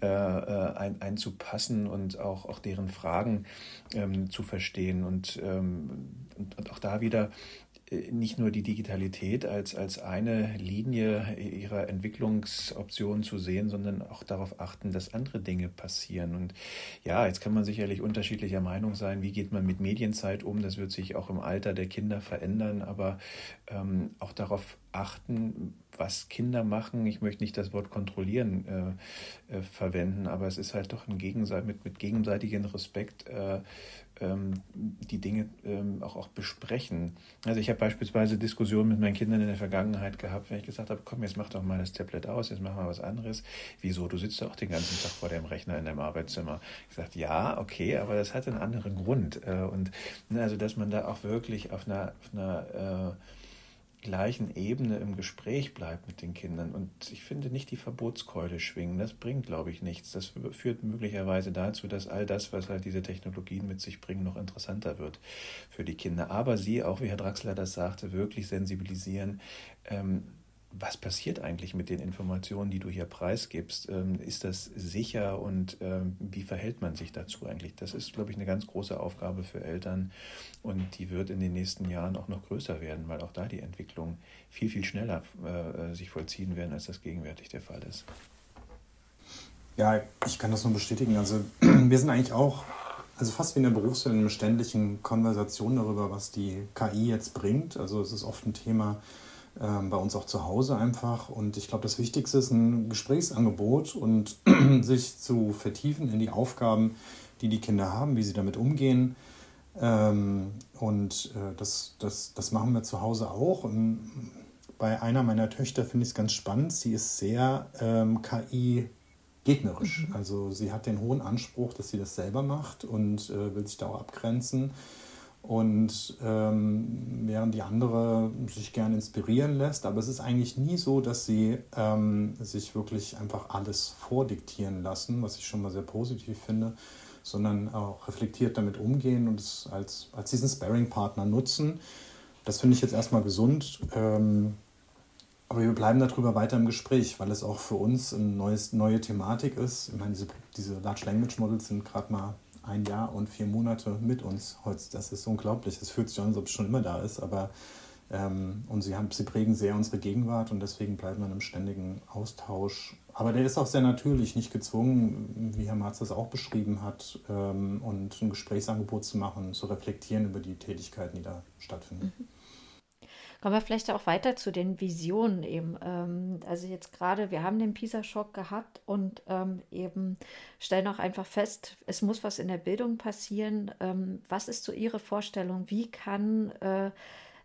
äh, äh ein, einzupassen und auch, auch deren Fragen ähm, zu verstehen. Und, ähm, und, und auch da wieder nicht nur die Digitalität als, als eine Linie ihrer Entwicklungsoptionen zu sehen, sondern auch darauf achten, dass andere Dinge passieren. Und ja, jetzt kann man sicherlich unterschiedlicher Meinung sein, wie geht man mit Medienzeit um. Das wird sich auch im Alter der Kinder verändern, aber ähm, auch darauf achten, was Kinder machen. Ich möchte nicht das Wort kontrollieren äh, äh, verwenden, aber es ist halt doch ein Gegenseit mit, mit gegenseitigem Respekt äh, ähm, die Dinge ähm, auch, auch besprechen. Also ich habe beispielsweise Diskussionen mit meinen Kindern in der Vergangenheit gehabt, wenn ich gesagt habe, komm, jetzt mach doch mal das Tablet aus, jetzt mach mal was anderes. Wieso? Du sitzt doch den ganzen Tag vor dem Rechner in deinem Arbeitszimmer. Ich sagte, ja, okay, aber das hat einen anderen Grund. Äh, und ne, also, dass man da auch wirklich auf einer, auf einer äh, gleichen Ebene im Gespräch bleibt mit den Kindern. Und ich finde nicht die Verbotskeule schwingen. Das bringt, glaube ich, nichts. Das führt möglicherweise dazu, dass all das, was halt diese Technologien mit sich bringen, noch interessanter wird für die Kinder. Aber sie, auch wie Herr Draxler das sagte, wirklich sensibilisieren. Ähm, was passiert eigentlich mit den Informationen, die du hier preisgibst? Ähm, ist das sicher und ähm, wie verhält man sich dazu eigentlich? Das ist, glaube ich, eine ganz große Aufgabe für Eltern und die wird in den nächsten Jahren auch noch größer werden, weil auch da die Entwicklung viel, viel schneller äh, sich vollziehen werden, als das gegenwärtig der Fall ist. Ja, ich kann das nur bestätigen. Also wir sind eigentlich auch, also fast wie in der Berufswelt, in einer ständigen Konversation darüber, was die KI jetzt bringt. Also es ist oft ein Thema, bei uns auch zu Hause einfach. Und ich glaube, das Wichtigste ist ein Gesprächsangebot und sich zu vertiefen in die Aufgaben, die die Kinder haben, wie sie damit umgehen. Ähm, und äh, das, das, das machen wir zu Hause auch. Und bei einer meiner Töchter finde ich es ganz spannend. Sie ist sehr ähm, KI-gegnerisch. Mhm. Also sie hat den hohen Anspruch, dass sie das selber macht und äh, will sich da auch abgrenzen. Und ähm, während die andere sich gern inspirieren lässt, aber es ist eigentlich nie so, dass sie ähm, sich wirklich einfach alles vordiktieren lassen, was ich schon mal sehr positiv finde, sondern auch reflektiert damit umgehen und es als, als diesen Sparring-Partner nutzen. Das finde ich jetzt erstmal gesund. Ähm, aber wir bleiben darüber weiter im Gespräch, weil es auch für uns eine neue Thematik ist. Ich meine, diese, diese Large Language Models sind gerade mal ein Jahr und vier Monate mit uns. Das ist unglaublich. Es fühlt sich an, als ob es schon immer da ist, aber ähm, und sie, haben, sie prägen sehr unsere Gegenwart und deswegen bleibt man im ständigen Austausch. Aber der ist auch sehr natürlich, nicht gezwungen, wie Herr Marz das auch beschrieben hat, ähm, und ein Gesprächsangebot zu machen, zu reflektieren über die Tätigkeiten, die da stattfinden. Mhm. Kommen wir vielleicht auch weiter zu den Visionen eben. Ähm, also jetzt gerade, wir haben den PISA-Schock gehabt und ähm, eben stellen auch einfach fest, es muss was in der Bildung passieren. Ähm, was ist so Ihre Vorstellung? Wie kann, äh,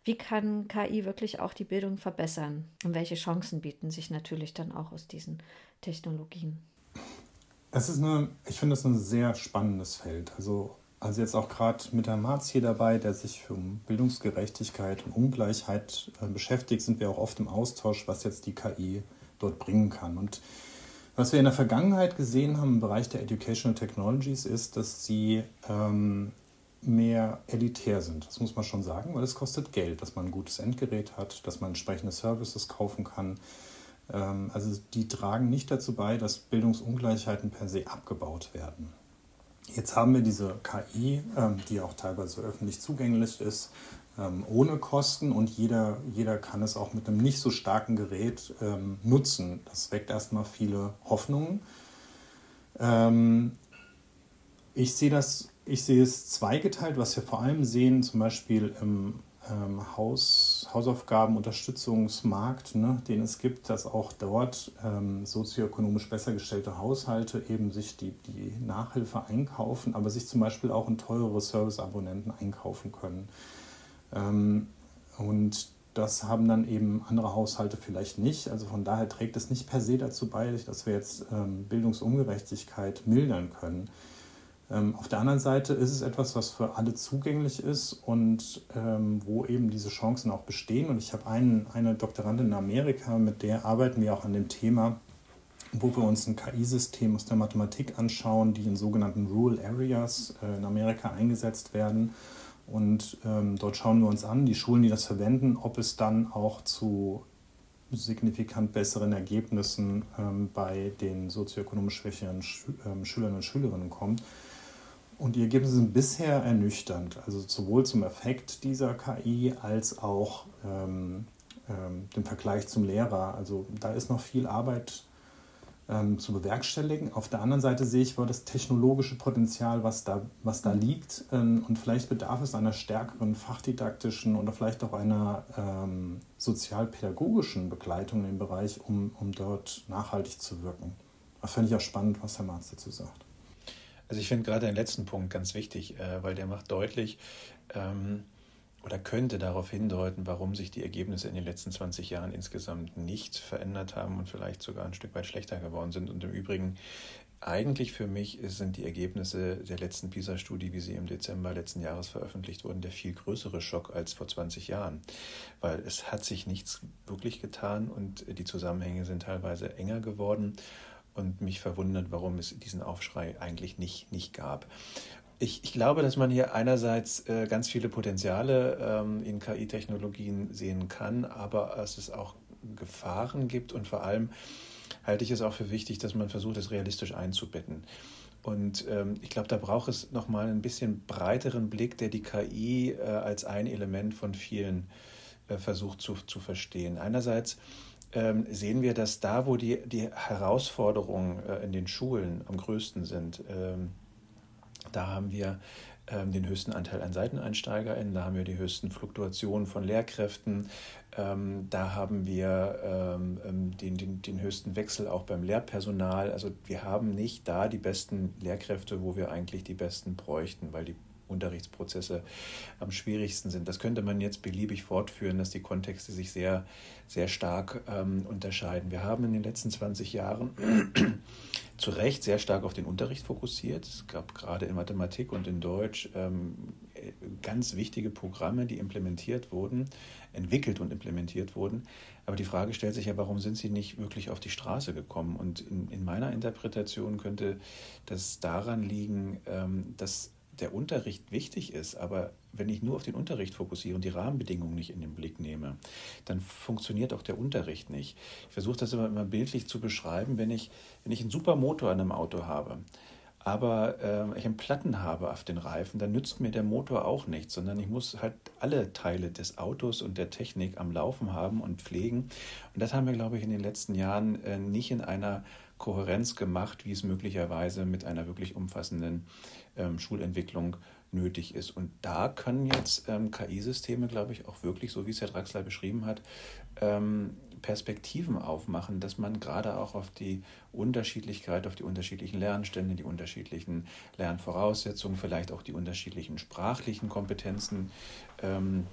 wie kann KI wirklich auch die Bildung verbessern? Und welche Chancen bieten sich natürlich dann auch aus diesen Technologien? Es ist eine, ich finde es ein sehr spannendes Feld. Also also jetzt auch gerade mit Herrn Marz hier dabei, der sich für Bildungsgerechtigkeit und Ungleichheit äh, beschäftigt, sind wir auch oft im Austausch, was jetzt die KI dort bringen kann. Und was wir in der Vergangenheit gesehen haben im Bereich der Educational Technologies ist, dass sie ähm, mehr elitär sind. Das muss man schon sagen, weil es kostet Geld, dass man ein gutes Endgerät hat, dass man entsprechende Services kaufen kann. Ähm, also die tragen nicht dazu bei, dass Bildungsungleichheiten per se abgebaut werden. Jetzt haben wir diese KI, ähm, die auch teilweise öffentlich zugänglich ist, ähm, ohne Kosten und jeder, jeder kann es auch mit einem nicht so starken Gerät ähm, nutzen. Das weckt erstmal viele Hoffnungen. ich sehe das, ich sehe es zweigeteilt, was wir vor allem sehen, zum Beispiel im Haus, Hausaufgabenunterstützungsmarkt, ne, den es gibt, dass auch dort ähm, sozioökonomisch besser gestellte Haushalte eben sich die, die Nachhilfe einkaufen, aber sich zum Beispiel auch in teurere Serviceabonnenten einkaufen können. Ähm, und das haben dann eben andere Haushalte vielleicht nicht. Also von daher trägt es nicht per se dazu bei, dass wir jetzt ähm, Bildungsungerechtigkeit mildern können. Ähm, auf der anderen Seite ist es etwas, was für alle zugänglich ist und ähm, wo eben diese Chancen auch bestehen. Und ich habe eine Doktorandin in Amerika, mit der arbeiten wir auch an dem Thema, wo wir uns ein KI-System aus der Mathematik anschauen, die in sogenannten Rural Areas äh, in Amerika eingesetzt werden. Und ähm, dort schauen wir uns an, die Schulen, die das verwenden, ob es dann auch zu signifikant besseren Ergebnissen ähm, bei den sozioökonomisch schwächeren Schü ähm, Schülern und Schülerinnen kommt. Und die Ergebnisse sind bisher ernüchternd, also sowohl zum Effekt dieser KI als auch ähm, ähm, dem Vergleich zum Lehrer. Also da ist noch viel Arbeit ähm, zu bewerkstelligen. Auf der anderen Seite sehe ich wohl das technologische Potenzial, was da, was da liegt. Ähm, und vielleicht bedarf es einer stärkeren fachdidaktischen oder vielleicht auch einer ähm, sozialpädagogischen Begleitung im Bereich, um, um dort nachhaltig zu wirken. Das fände ich auch spannend, was Herr Marz dazu sagt. Also ich finde gerade den letzten Punkt ganz wichtig, äh, weil der macht deutlich ähm, oder könnte darauf hindeuten, warum sich die Ergebnisse in den letzten 20 Jahren insgesamt nicht verändert haben und vielleicht sogar ein Stück weit schlechter geworden sind. Und im Übrigen, eigentlich für mich sind die Ergebnisse der letzten PISA-Studie, wie sie im Dezember letzten Jahres veröffentlicht wurden, der viel größere Schock als vor 20 Jahren, weil es hat sich nichts wirklich getan und die Zusammenhänge sind teilweise enger geworden und mich verwundert, warum es diesen Aufschrei eigentlich nicht, nicht gab. Ich, ich glaube, dass man hier einerseits äh, ganz viele Potenziale ähm, in KI-Technologien sehen kann, aber dass es auch Gefahren gibt und vor allem halte ich es auch für wichtig, dass man versucht, es realistisch einzubetten. Und ähm, ich glaube, da braucht es nochmal ein bisschen breiteren Blick, der die KI äh, als ein Element von vielen äh, versucht zu, zu verstehen. Einerseits ähm, sehen wir, dass da, wo die, die Herausforderungen äh, in den Schulen am größten sind, ähm, da haben wir ähm, den höchsten Anteil an SeiteneinsteigerInnen, da haben wir die höchsten Fluktuationen von Lehrkräften, da haben wir den, den, den höchsten Wechsel auch beim Lehrpersonal. Also wir haben nicht da die besten Lehrkräfte, wo wir eigentlich die besten bräuchten, weil die Unterrichtsprozesse am schwierigsten sind. Das könnte man jetzt beliebig fortführen, dass die Kontexte sich sehr, sehr stark ähm, unterscheiden. Wir haben in den letzten 20 Jahren zu Recht sehr stark auf den Unterricht fokussiert. Es gab gerade in Mathematik und in Deutsch ähm, ganz wichtige Programme, die implementiert wurden, entwickelt und implementiert wurden. Aber die Frage stellt sich ja, warum sind sie nicht wirklich auf die Straße gekommen? Und in, in meiner Interpretation könnte das daran liegen, ähm, dass der Unterricht wichtig ist, aber wenn ich nur auf den Unterricht fokussiere und die Rahmenbedingungen nicht in den Blick nehme, dann funktioniert auch der Unterricht nicht. Ich versuche das immer, immer bildlich zu beschreiben, wenn ich, wenn ich einen super Motor an einem Auto habe, aber äh, ich einen Platten habe auf den Reifen, dann nützt mir der Motor auch nichts, sondern ich muss halt alle Teile des Autos und der Technik am Laufen haben und pflegen. Und das haben wir, glaube ich, in den letzten Jahren äh, nicht in einer Kohärenz gemacht, wie es möglicherweise mit einer wirklich umfassenden ähm, Schulentwicklung nötig ist. Und da können jetzt ähm, KI-Systeme, glaube ich, auch wirklich, so wie es Herr Draxler beschrieben hat, ähm, Perspektiven aufmachen, dass man gerade auch auf die Unterschiedlichkeit, auf die unterschiedlichen Lernstände, die unterschiedlichen Lernvoraussetzungen, vielleicht auch die unterschiedlichen sprachlichen Kompetenzen ähm,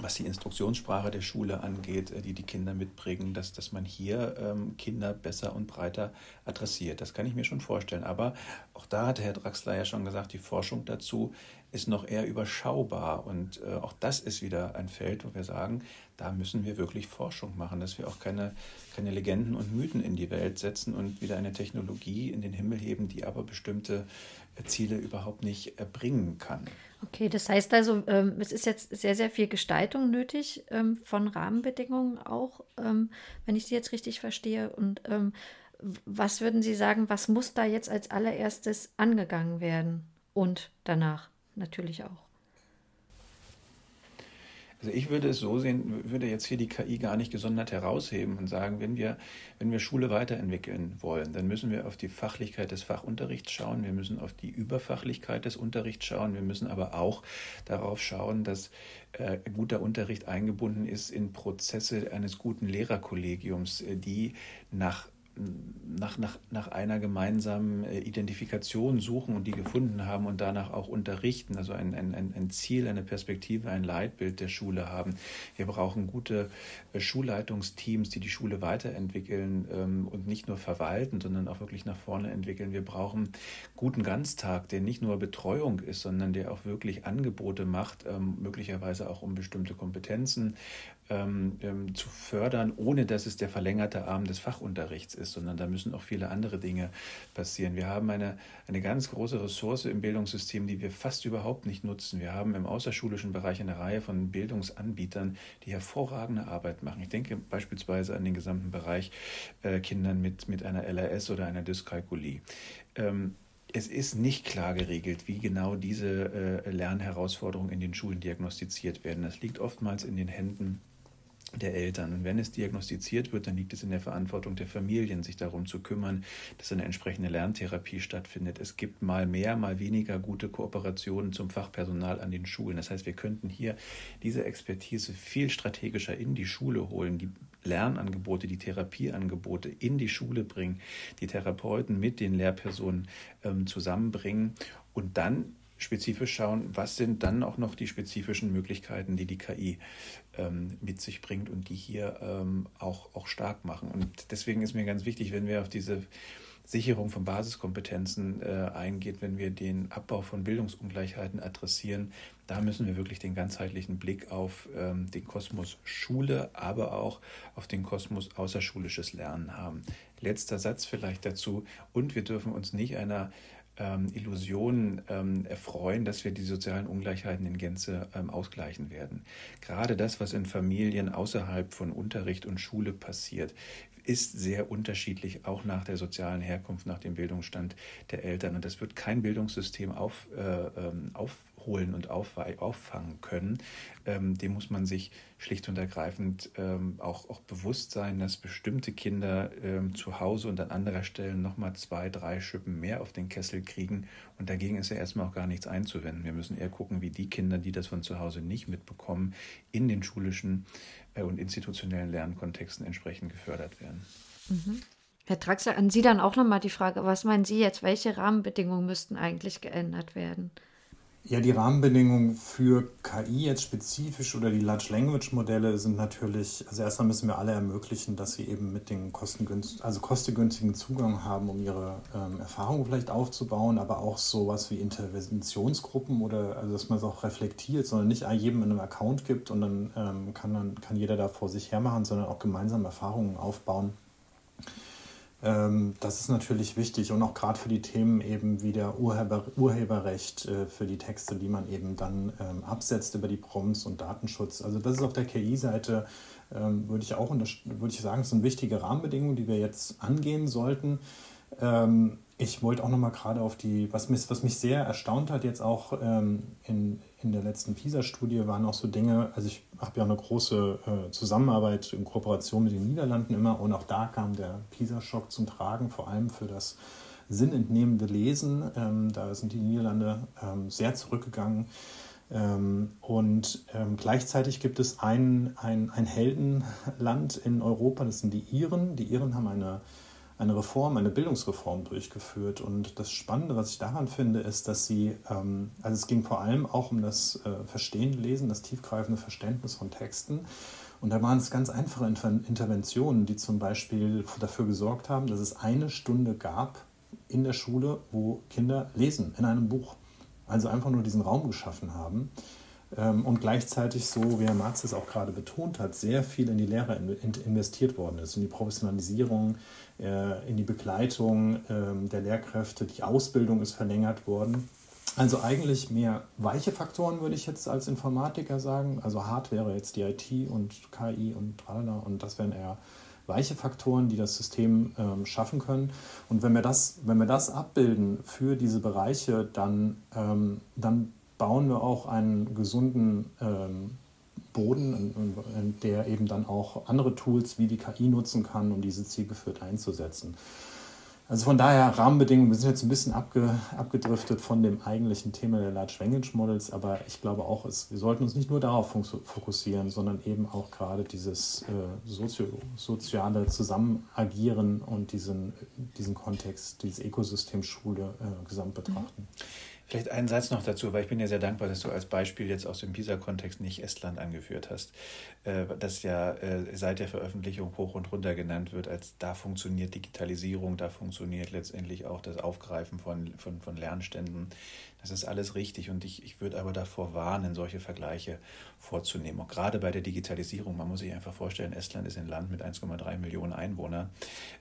was die Instruktionssprache der Schule angeht, äh, die die Kinder mitbringen, dass, dass man hier ähm, Kinder besser und breiter adressiert. Das kann ich mir schon vorstellen. Aber auch da hatte Herr Draxler ja schon gesagt, die Forschung dazu ist noch eher überschaubar. Und äh, auch das ist wieder ein Feld, wo wir sagen, da müssen wir wirklich Forschung machen, dass wir auch keine, keine Legenden und Mythen in die Welt setzen und wieder eine Technologie in den Himmel heben, die aber bestimmte äh, Ziele überhaupt nicht erbringen kann. Okay, das heißt also, ähm, es ist jetzt sehr, sehr viel Gestaltung nötig ähm, von Rahmenbedingungen auch, ähm, wenn ich Sie jetzt richtig verstehe. Und was würden Sie sagen, was muss da jetzt als allererstes angegangen werden und danach? natürlich auch. Also ich würde es so sehen, würde jetzt hier die KI gar nicht gesondert herausheben und sagen, wenn wir, wenn wir Schule weiterentwickeln wollen, dann müssen wir auf die Fachlichkeit des Fachunterrichts schauen, wir müssen auf die Überfachlichkeit des Unterrichts schauen, wir müssen aber auch darauf schauen, dass äh, guter Unterricht eingebunden ist in Prozesse eines guten Lehrerkollegiums, äh, die nach nach, nach, nach einer gemeinsamen äh, Identifikation suchen und die gefunden haben und danach auch unterrichten, also ein, ein, ein Ziel, eine Perspektive, ein Leitbild der Schule haben. Wir brauchen gute äh, Schulleitungsteams, die die Schule weiterentwickeln ähm, und nicht nur verwalten, sondern auch wirklich nach vorne entwickeln. Wir brauchen guten Ganztag, der nicht nur Betreuung ist, sondern der auch wirklich Angebote macht, ähm, möglicherweise auch um bestimmte Kompetenzen ähm, ähm, zu fördern, ohne dass es der verlängerte Arm des Fachunterrichts ist, sondern da müssen auch viele andere Dinge passieren. Wir haben eine, eine ganz große Ressource im Bildungssystem, die wir fast überhaupt nicht nutzen. Wir haben im außerschulischen Bereich eine Reihe von Bildungsanbietern, die hervorragende Arbeit machen. Ich denke beispielsweise an den gesamten Bereich äh, Kindern mit, mit einer LRS oder einer Dyskalkulie. Ähm, es ist nicht klar geregelt, wie genau diese äh, Lernherausforderungen in den Schulen diagnostiziert werden. Das liegt oftmals in den Händen der Eltern. Und wenn es diagnostiziert wird, dann liegt es in der Verantwortung der Familien, sich darum zu kümmern, dass eine entsprechende Lerntherapie stattfindet. Es gibt mal mehr, mal weniger gute Kooperationen zum Fachpersonal an den Schulen. Das heißt, wir könnten hier diese Expertise viel strategischer in die Schule holen, die Lernangebote, die Therapieangebote in die Schule bringen, die Therapeuten mit den Lehrpersonen ähm, zusammenbringen und dann spezifisch schauen, was sind dann auch noch die spezifischen Möglichkeiten, die die KI ähm, mit sich bringt und die hier ähm, auch, auch stark machen. Und deswegen ist mir ganz wichtig, wenn wir auf diese Sicherung von Basiskompetenzen äh, eingeht, wenn wir den Abbau von Bildungsungleichheiten adressieren, da müssen wir wirklich den ganzheitlichen Blick auf ähm, den Kosmos Schule, aber auch auf den Kosmos außerschulisches Lernen haben. Letzter Satz vielleicht dazu. Und wir dürfen uns nicht einer ähm, Illusion ähm, erfreuen, dass wir die sozialen Ungleichheiten in Gänze ähm, ausgleichen werden. Gerade das, was in Familien außerhalb von Unterricht und Schule passiert, ist sehr unterschiedlich, auch nach der sozialen Herkunft, nach dem Bildungsstand der Eltern. Und das wird kein Bildungssystem auf, äh, ähm, auf holen und auffangen können, ähm, dem muss man sich schlicht und ergreifend ähm, auch, auch bewusst sein, dass bestimmte Kinder ähm, zu Hause und an anderer Stelle nochmal zwei, drei Schippen mehr auf den Kessel kriegen. Und dagegen ist ja erstmal auch gar nichts einzuwenden. Wir müssen eher gucken, wie die Kinder, die das von zu Hause nicht mitbekommen, in den schulischen äh, und institutionellen Lernkontexten entsprechend gefördert werden. Mhm. Herr Traxler, an Sie dann auch nochmal die Frage, was meinen Sie jetzt, welche Rahmenbedingungen müssten eigentlich geändert werden? Ja, die Rahmenbedingungen für KI jetzt spezifisch oder die Large Language Modelle sind natürlich, also erstmal müssen wir alle ermöglichen, dass sie eben mit den kostengünstigen, also kostengünstigen Zugang haben, um ihre ähm, Erfahrungen vielleicht aufzubauen, aber auch sowas wie Interventionsgruppen oder also dass man es auch reflektiert, sondern nicht jedem einen Account gibt und dann ähm, kann dann kann jeder da vor sich hermachen, sondern auch gemeinsam Erfahrungen aufbauen das ist natürlich wichtig und auch gerade für die Themen eben wie der Urheber, Urheberrecht äh, für die Texte, die man eben dann ähm, absetzt über die Prompts und Datenschutz. Also das ist auf der KI-Seite, ähm, würde ich auch würde ich sagen, sind wichtige Rahmenbedingungen, die wir jetzt angehen sollten. Ähm, ich wollte auch nochmal gerade auf die, was mich, was mich sehr erstaunt hat, jetzt auch ähm, in, in der letzten PISA-Studie, waren auch so Dinge, also ich habe ja eine große äh, Zusammenarbeit in Kooperation mit den Niederlanden immer und auch da kam der PISA-Schock zum Tragen, vor allem für das sinnentnehmende Lesen. Ähm, da sind die Niederlande ähm, sehr zurückgegangen. Ähm, und ähm, gleichzeitig gibt es ein, ein, ein Heldenland in Europa, das sind die Iren. Die Iren haben eine eine Reform, eine Bildungsreform durchgeführt. Und das Spannende, was ich daran finde, ist, dass sie, ähm, also es ging vor allem auch um das äh, Verstehen, Lesen, das tiefgreifende Verständnis von Texten. Und da waren es ganz einfache Interventionen, die zum Beispiel dafür gesorgt haben, dass es eine Stunde gab in der Schule, wo Kinder lesen in einem Buch. Also einfach nur diesen Raum geschaffen haben. Ähm, und gleichzeitig, so wie Herr Marz es auch gerade betont hat, sehr viel in die Lehre investiert worden ist, in die Professionalisierung, in die Begleitung ähm, der Lehrkräfte. Die Ausbildung ist verlängert worden. Also eigentlich mehr weiche Faktoren, würde ich jetzt als Informatiker sagen. Also hart wäre jetzt die IT und KI und tralala und das wären eher weiche Faktoren, die das System ähm, schaffen können. Und wenn wir, das, wenn wir das abbilden für diese Bereiche, dann, ähm, dann bauen wir auch einen gesunden ähm, Boden, der eben dann auch andere Tools wie die KI nutzen kann, um diese zielgeführt einzusetzen. Also von daher Rahmenbedingungen, wir sind jetzt ein bisschen abge, abgedriftet von dem eigentlichen Thema der Large Language Models, aber ich glaube auch, es, wir sollten uns nicht nur darauf fokussieren, sondern eben auch gerade dieses äh, sozio, soziale Zusammenagieren und diesen, diesen Kontext, dieses Ökosystem Schule äh, gesamt betrachten. Mhm. Vielleicht einen Satz noch dazu, weil ich bin ja sehr dankbar, dass du als Beispiel jetzt aus dem PISA-Kontext nicht Estland angeführt hast, äh, das ja äh, seit der Veröffentlichung hoch und runter genannt wird, als da funktioniert Digitalisierung, da funktioniert letztendlich auch das Aufgreifen von, von, von Lernständen. Das ist alles richtig und ich, ich würde aber davor warnen, solche Vergleiche vorzunehmen. Auch gerade bei der Digitalisierung, man muss sich einfach vorstellen, Estland ist ein Land mit 1,3 Millionen Einwohnern.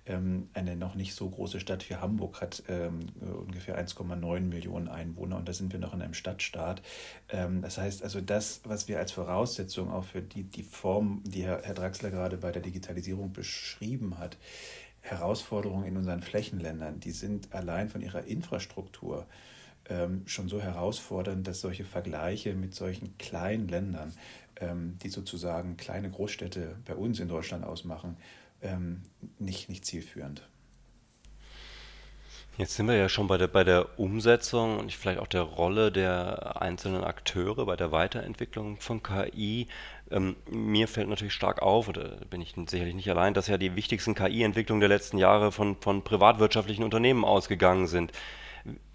Ähm, eine noch nicht so große Stadt wie Hamburg hat ähm, ungefähr 1,9 Millionen Einwohner und da sind wir noch in einem Stadtstaat. Ähm, das heißt also, das, was wir als Voraussetzung auch für die, die Form, die Herr, Herr Draxler gerade bei der Digitalisierung beschrieben hat, Herausforderungen in unseren Flächenländern, die sind allein von ihrer Infrastruktur ähm, schon so herausfordernd, dass solche Vergleiche mit solchen kleinen Ländern, ähm, die sozusagen kleine Großstädte bei uns in Deutschland ausmachen, ähm, nicht, nicht zielführend. Jetzt sind wir ja schon bei der, bei der Umsetzung und vielleicht auch der Rolle der einzelnen Akteure bei der Weiterentwicklung von KI. Ähm, mir fällt natürlich stark auf, oder bin ich sicherlich nicht allein, dass ja die wichtigsten KI-Entwicklungen der letzten Jahre von, von privatwirtschaftlichen Unternehmen ausgegangen sind.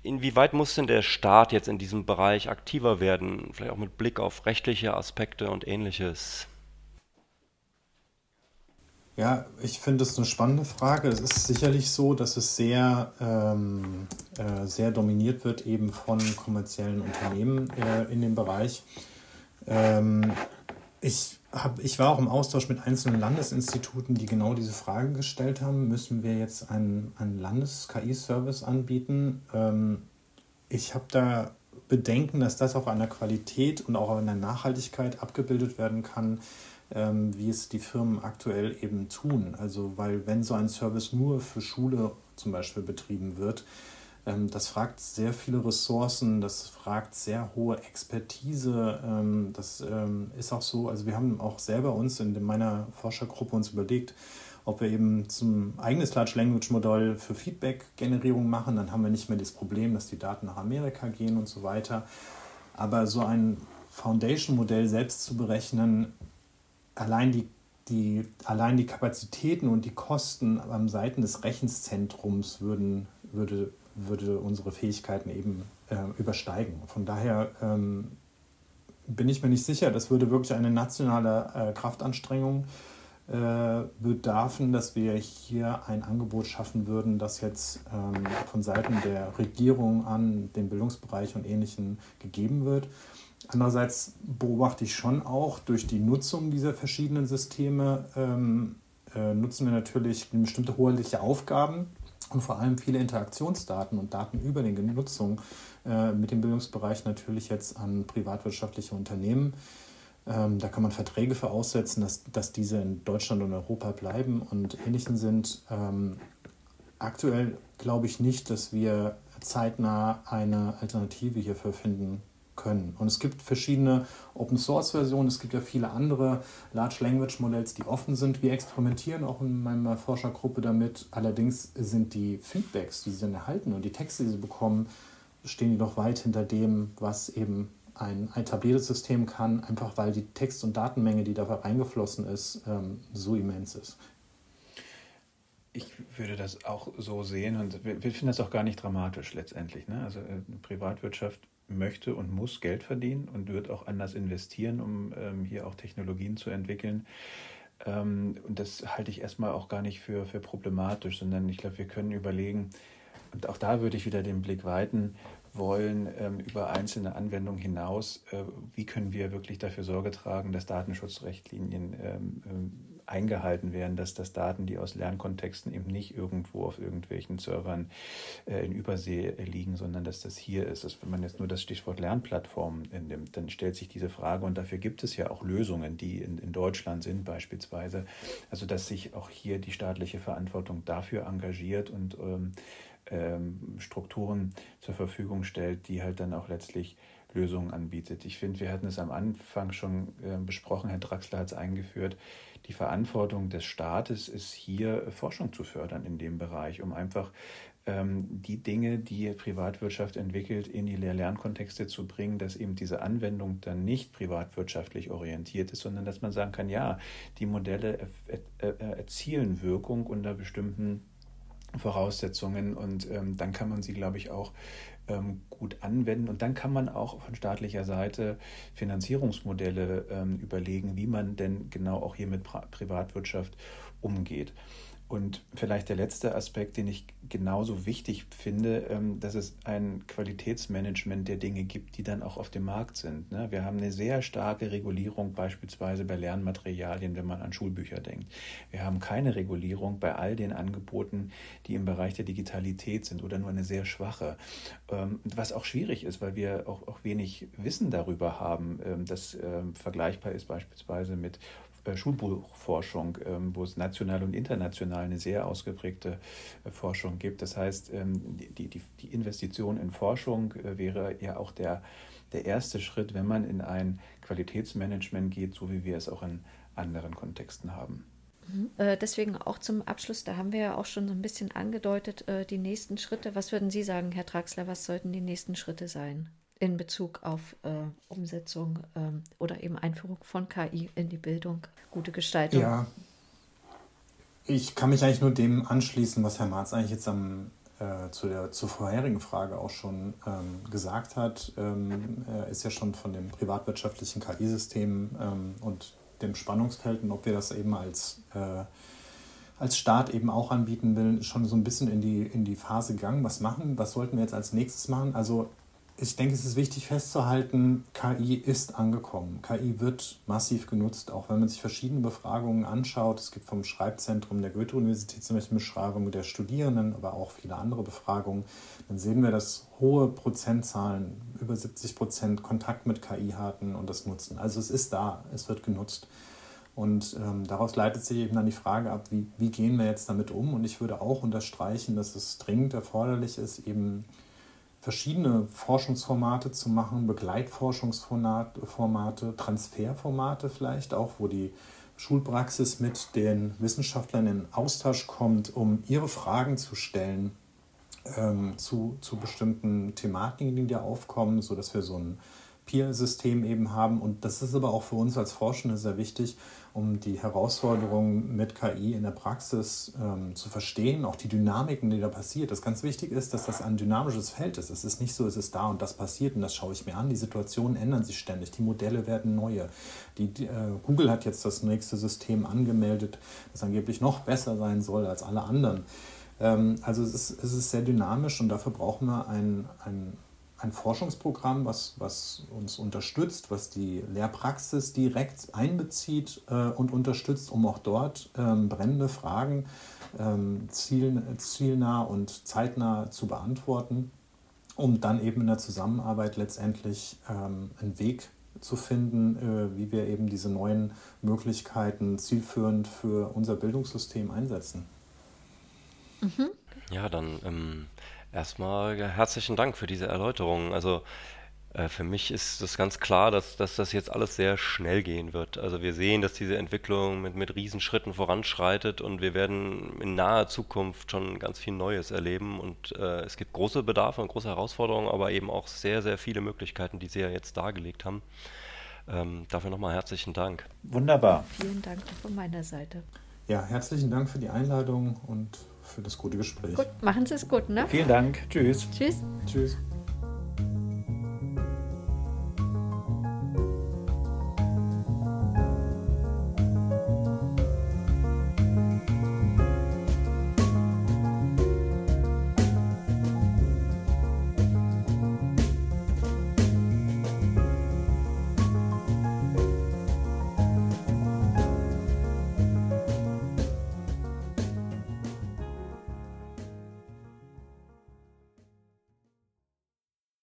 Inwieweit muss denn der Staat jetzt in diesem Bereich aktiver werden, vielleicht auch mit Blick auf rechtliche Aspekte und ähnliches? Ja, ich finde es eine spannende Frage. Es ist sicherlich so, dass es sehr, ähm, äh, sehr dominiert wird eben von kommerziellen Unternehmen äh, in dem Bereich. Ähm, ich hab, ich war auch im Austausch mit einzelnen Landesinstituten, die genau diese Frage gestellt haben. Müssen wir jetzt einen, einen Landes-KI-Service anbieten? Ähm, ich habe da Bedenken, dass das auf einer Qualität und auch auf einer Nachhaltigkeit abgebildet werden kann, wie es die Firmen aktuell eben tun. Also, weil wenn so ein Service nur für Schule zum Beispiel betrieben wird, ähm, das fragt sehr viele Ressourcen, das fragt sehr hohe Expertise. Ähm, das ähm, ist auch so, also wir haben auch selber uns in meiner Forschergruppe uns überlegt, ob wir eben zum eigenes Large Language Modell für Feedback-Generierung machen, dann haben wir nicht mehr das Problem, dass die Daten nach Amerika gehen und so weiter. Aber so ein Foundation-Modell selbst zu berechnen, allein die, die, allein die Kapazitäten und die Kosten am Seiten des Rechenzentrums würden, würde würde unsere Fähigkeiten eben äh, übersteigen. Von daher ähm, bin ich mir nicht sicher, das würde wirklich eine nationale äh, Kraftanstrengung äh, bedarfen, dass wir hier ein Angebot schaffen würden, das jetzt ähm, von Seiten der Regierung an den Bildungsbereich und Ähnlichem gegeben wird. Andererseits beobachte ich schon auch durch die Nutzung dieser verschiedenen Systeme, ähm, äh, nutzen wir natürlich bestimmte hoheitliche Aufgaben und vor allem viele Interaktionsdaten und Daten über die Nutzung äh, mit dem Bildungsbereich natürlich jetzt an privatwirtschaftliche Unternehmen. Ähm, da kann man Verträge für aussetzen, dass, dass diese in Deutschland und Europa bleiben und ähnlichen sind. Ähm, aktuell glaube ich nicht, dass wir zeitnah eine Alternative hierfür finden können. Und es gibt verschiedene Open Source Versionen, es gibt ja viele andere Large Language Models, die offen sind. Wir experimentieren auch in meiner Forschergruppe damit. Allerdings sind die Feedbacks, die sie dann erhalten und die Texte, die sie bekommen, stehen die noch weit hinter dem, was eben ein etabliertes System kann, einfach weil die Text- und Datenmenge, die da reingeflossen ist, ähm, so immens ist. Ich würde das auch so sehen und wir, finden das auch gar nicht dramatisch letztendlich. Ne? Also äh, Privatwirtschaft möchte und muss Geld verdienen und wird auch anders investieren, um ähm, hier auch Technologien zu entwickeln. Ähm, und das halte ich erstmal auch gar nicht für, für problematisch, sondern ich glaube, wir können überlegen, und auch da würde ich wieder den Blick weiten wollen, ähm, über einzelne Anwendungen hinaus, äh, wie können wir wirklich dafür Sorge tragen, dass Datenschutzrichtlinien ähm, ähm, eingehalten werden, dass das Daten, die aus Lernkontexten eben nicht irgendwo auf irgendwelchen Servern äh, in Übersee liegen, sondern dass das hier ist. Dass, wenn man jetzt nur das Stichwort Lernplattform nimmt, dann stellt sich diese Frage und dafür gibt es ja auch Lösungen, die in, in Deutschland sind beispielsweise. Also dass sich auch hier die staatliche Verantwortung dafür engagiert und ähm, ähm, Strukturen zur Verfügung stellt, die halt dann auch letztlich Lösungen anbietet. Ich finde, wir hatten es am Anfang schon äh, besprochen, Herr Draxler hat es eingeführt, die Verantwortung des Staates ist hier Forschung zu fördern in dem Bereich, um einfach ähm, die Dinge, die Privatwirtschaft entwickelt, in die Lehr-Lernkontexte zu bringen, dass eben diese Anwendung dann nicht privatwirtschaftlich orientiert ist, sondern dass man sagen kann, ja, die Modelle erzielen Wirkung unter bestimmten Voraussetzungen und ähm, dann kann man sie, glaube ich, auch gut anwenden und dann kann man auch von staatlicher Seite Finanzierungsmodelle ähm, überlegen, wie man denn genau auch hier mit Privatwirtschaft umgeht. Und vielleicht der letzte Aspekt, den ich genauso wichtig finde, ähm, dass es ein Qualitätsmanagement der Dinge gibt, die dann auch auf dem Markt sind. Ne? Wir haben eine sehr starke Regulierung beispielsweise bei Lernmaterialien, wenn man an Schulbücher denkt. Wir haben keine Regulierung bei all den Angeboten, die im Bereich der Digitalität sind oder nur eine sehr schwache. Ähm, was auch schwierig ist, weil wir auch, wenig Wissen darüber haben, ähm, das vergleichbar ist beispielsweise mit Schulbuchforschung, ähm, wo es national und international eine sehr ausgeprägte äh, Forschung gibt. Das heißt, ähm, die, die, die Investition in Forschung äh, wäre ja auch der, der erste Schritt, wenn man in ein Qualitätsmanagement geht, so wie wir es auch in anderen Kontexten haben. Mhm. Deswegen auch zum Abschluss, da haben wir ja auch schon so ein bisschen angedeutet, die nächsten Schritte. Was würden Sie sagen, Herr Traxler, was sollten die nächsten Schritte sein? In Bezug auf äh, Umsetzung ähm, oder eben Einführung von KI in die Bildung, gute Gestaltung. Ja, ich kann mich eigentlich nur dem anschließen, was Herr Marz eigentlich jetzt am, äh, zu der zur vorherigen Frage auch schon ähm, gesagt hat. Ähm, er ist ja schon von dem privatwirtschaftlichen KI-System ähm, und dem Spannungsfeld und ob wir das eben als äh, als Staat eben auch anbieten will, schon so ein bisschen in die, in die Phase gegangen. Was machen? Was sollten wir jetzt als nächstes machen? Also ich denke, es ist wichtig festzuhalten, KI ist angekommen. KI wird massiv genutzt, auch wenn man sich verschiedene Befragungen anschaut. Es gibt vom Schreibzentrum der Goethe-Universität zum Beispiel Beschreibungen der Studierenden, aber auch viele andere Befragungen. Dann sehen wir, dass hohe Prozentzahlen, über 70 Prozent Kontakt mit KI hatten und das nutzen. Also es ist da, es wird genutzt. Und ähm, daraus leitet sich eben dann die Frage ab, wie, wie gehen wir jetzt damit um? Und ich würde auch unterstreichen, dass es dringend erforderlich ist, eben verschiedene Forschungsformate zu machen, Begleitforschungsformate, Transferformate vielleicht auch, wo die Schulpraxis mit den Wissenschaftlern in Austausch kommt, um ihre Fragen zu stellen ähm, zu, zu bestimmten Thematiken, die da aufkommen, sodass wir so ein Peer-System eben haben. Und das ist aber auch für uns als Forschende sehr wichtig, um die Herausforderungen mit KI in der Praxis ähm, zu verstehen, auch die Dynamiken, die da passiert. Das ganz wichtig ist, dass das ein dynamisches Feld ist. Es ist nicht so, es ist da und das passiert und das schaue ich mir an. Die Situationen ändern sich ständig, die Modelle werden neue. Die, die, äh, Google hat jetzt das nächste System angemeldet, das angeblich noch besser sein soll als alle anderen. Ähm, also es ist, es ist sehr dynamisch und dafür brauchen wir ein, ein ein Forschungsprogramm, was, was uns unterstützt, was die Lehrpraxis direkt einbezieht äh, und unterstützt, um auch dort ähm, brennende Fragen ähm, ziel, zielnah und zeitnah zu beantworten, um dann eben in der Zusammenarbeit letztendlich ähm, einen Weg zu finden, äh, wie wir eben diese neuen Möglichkeiten zielführend für unser Bildungssystem einsetzen. Mhm. Ja, dann ähm, Erstmal herzlichen Dank für diese Erläuterung. Also äh, für mich ist das ganz klar, dass, dass das jetzt alles sehr schnell gehen wird. Also wir sehen, dass diese Entwicklung mit, mit Riesenschritten voranschreitet und wir werden in naher Zukunft schon ganz viel Neues erleben. Und äh, es gibt große Bedarfe und große Herausforderungen, aber eben auch sehr, sehr viele Möglichkeiten, die Sie ja jetzt dargelegt haben. Ähm, dafür nochmal herzlichen Dank. Wunderbar. Vielen Dank von meiner Seite. Ja, herzlichen Dank für die Einladung und für das gute Gespräch. Gut, machen Sie es gut, ne? Vielen Dank. Tschüss. Tschüss. Tschüss.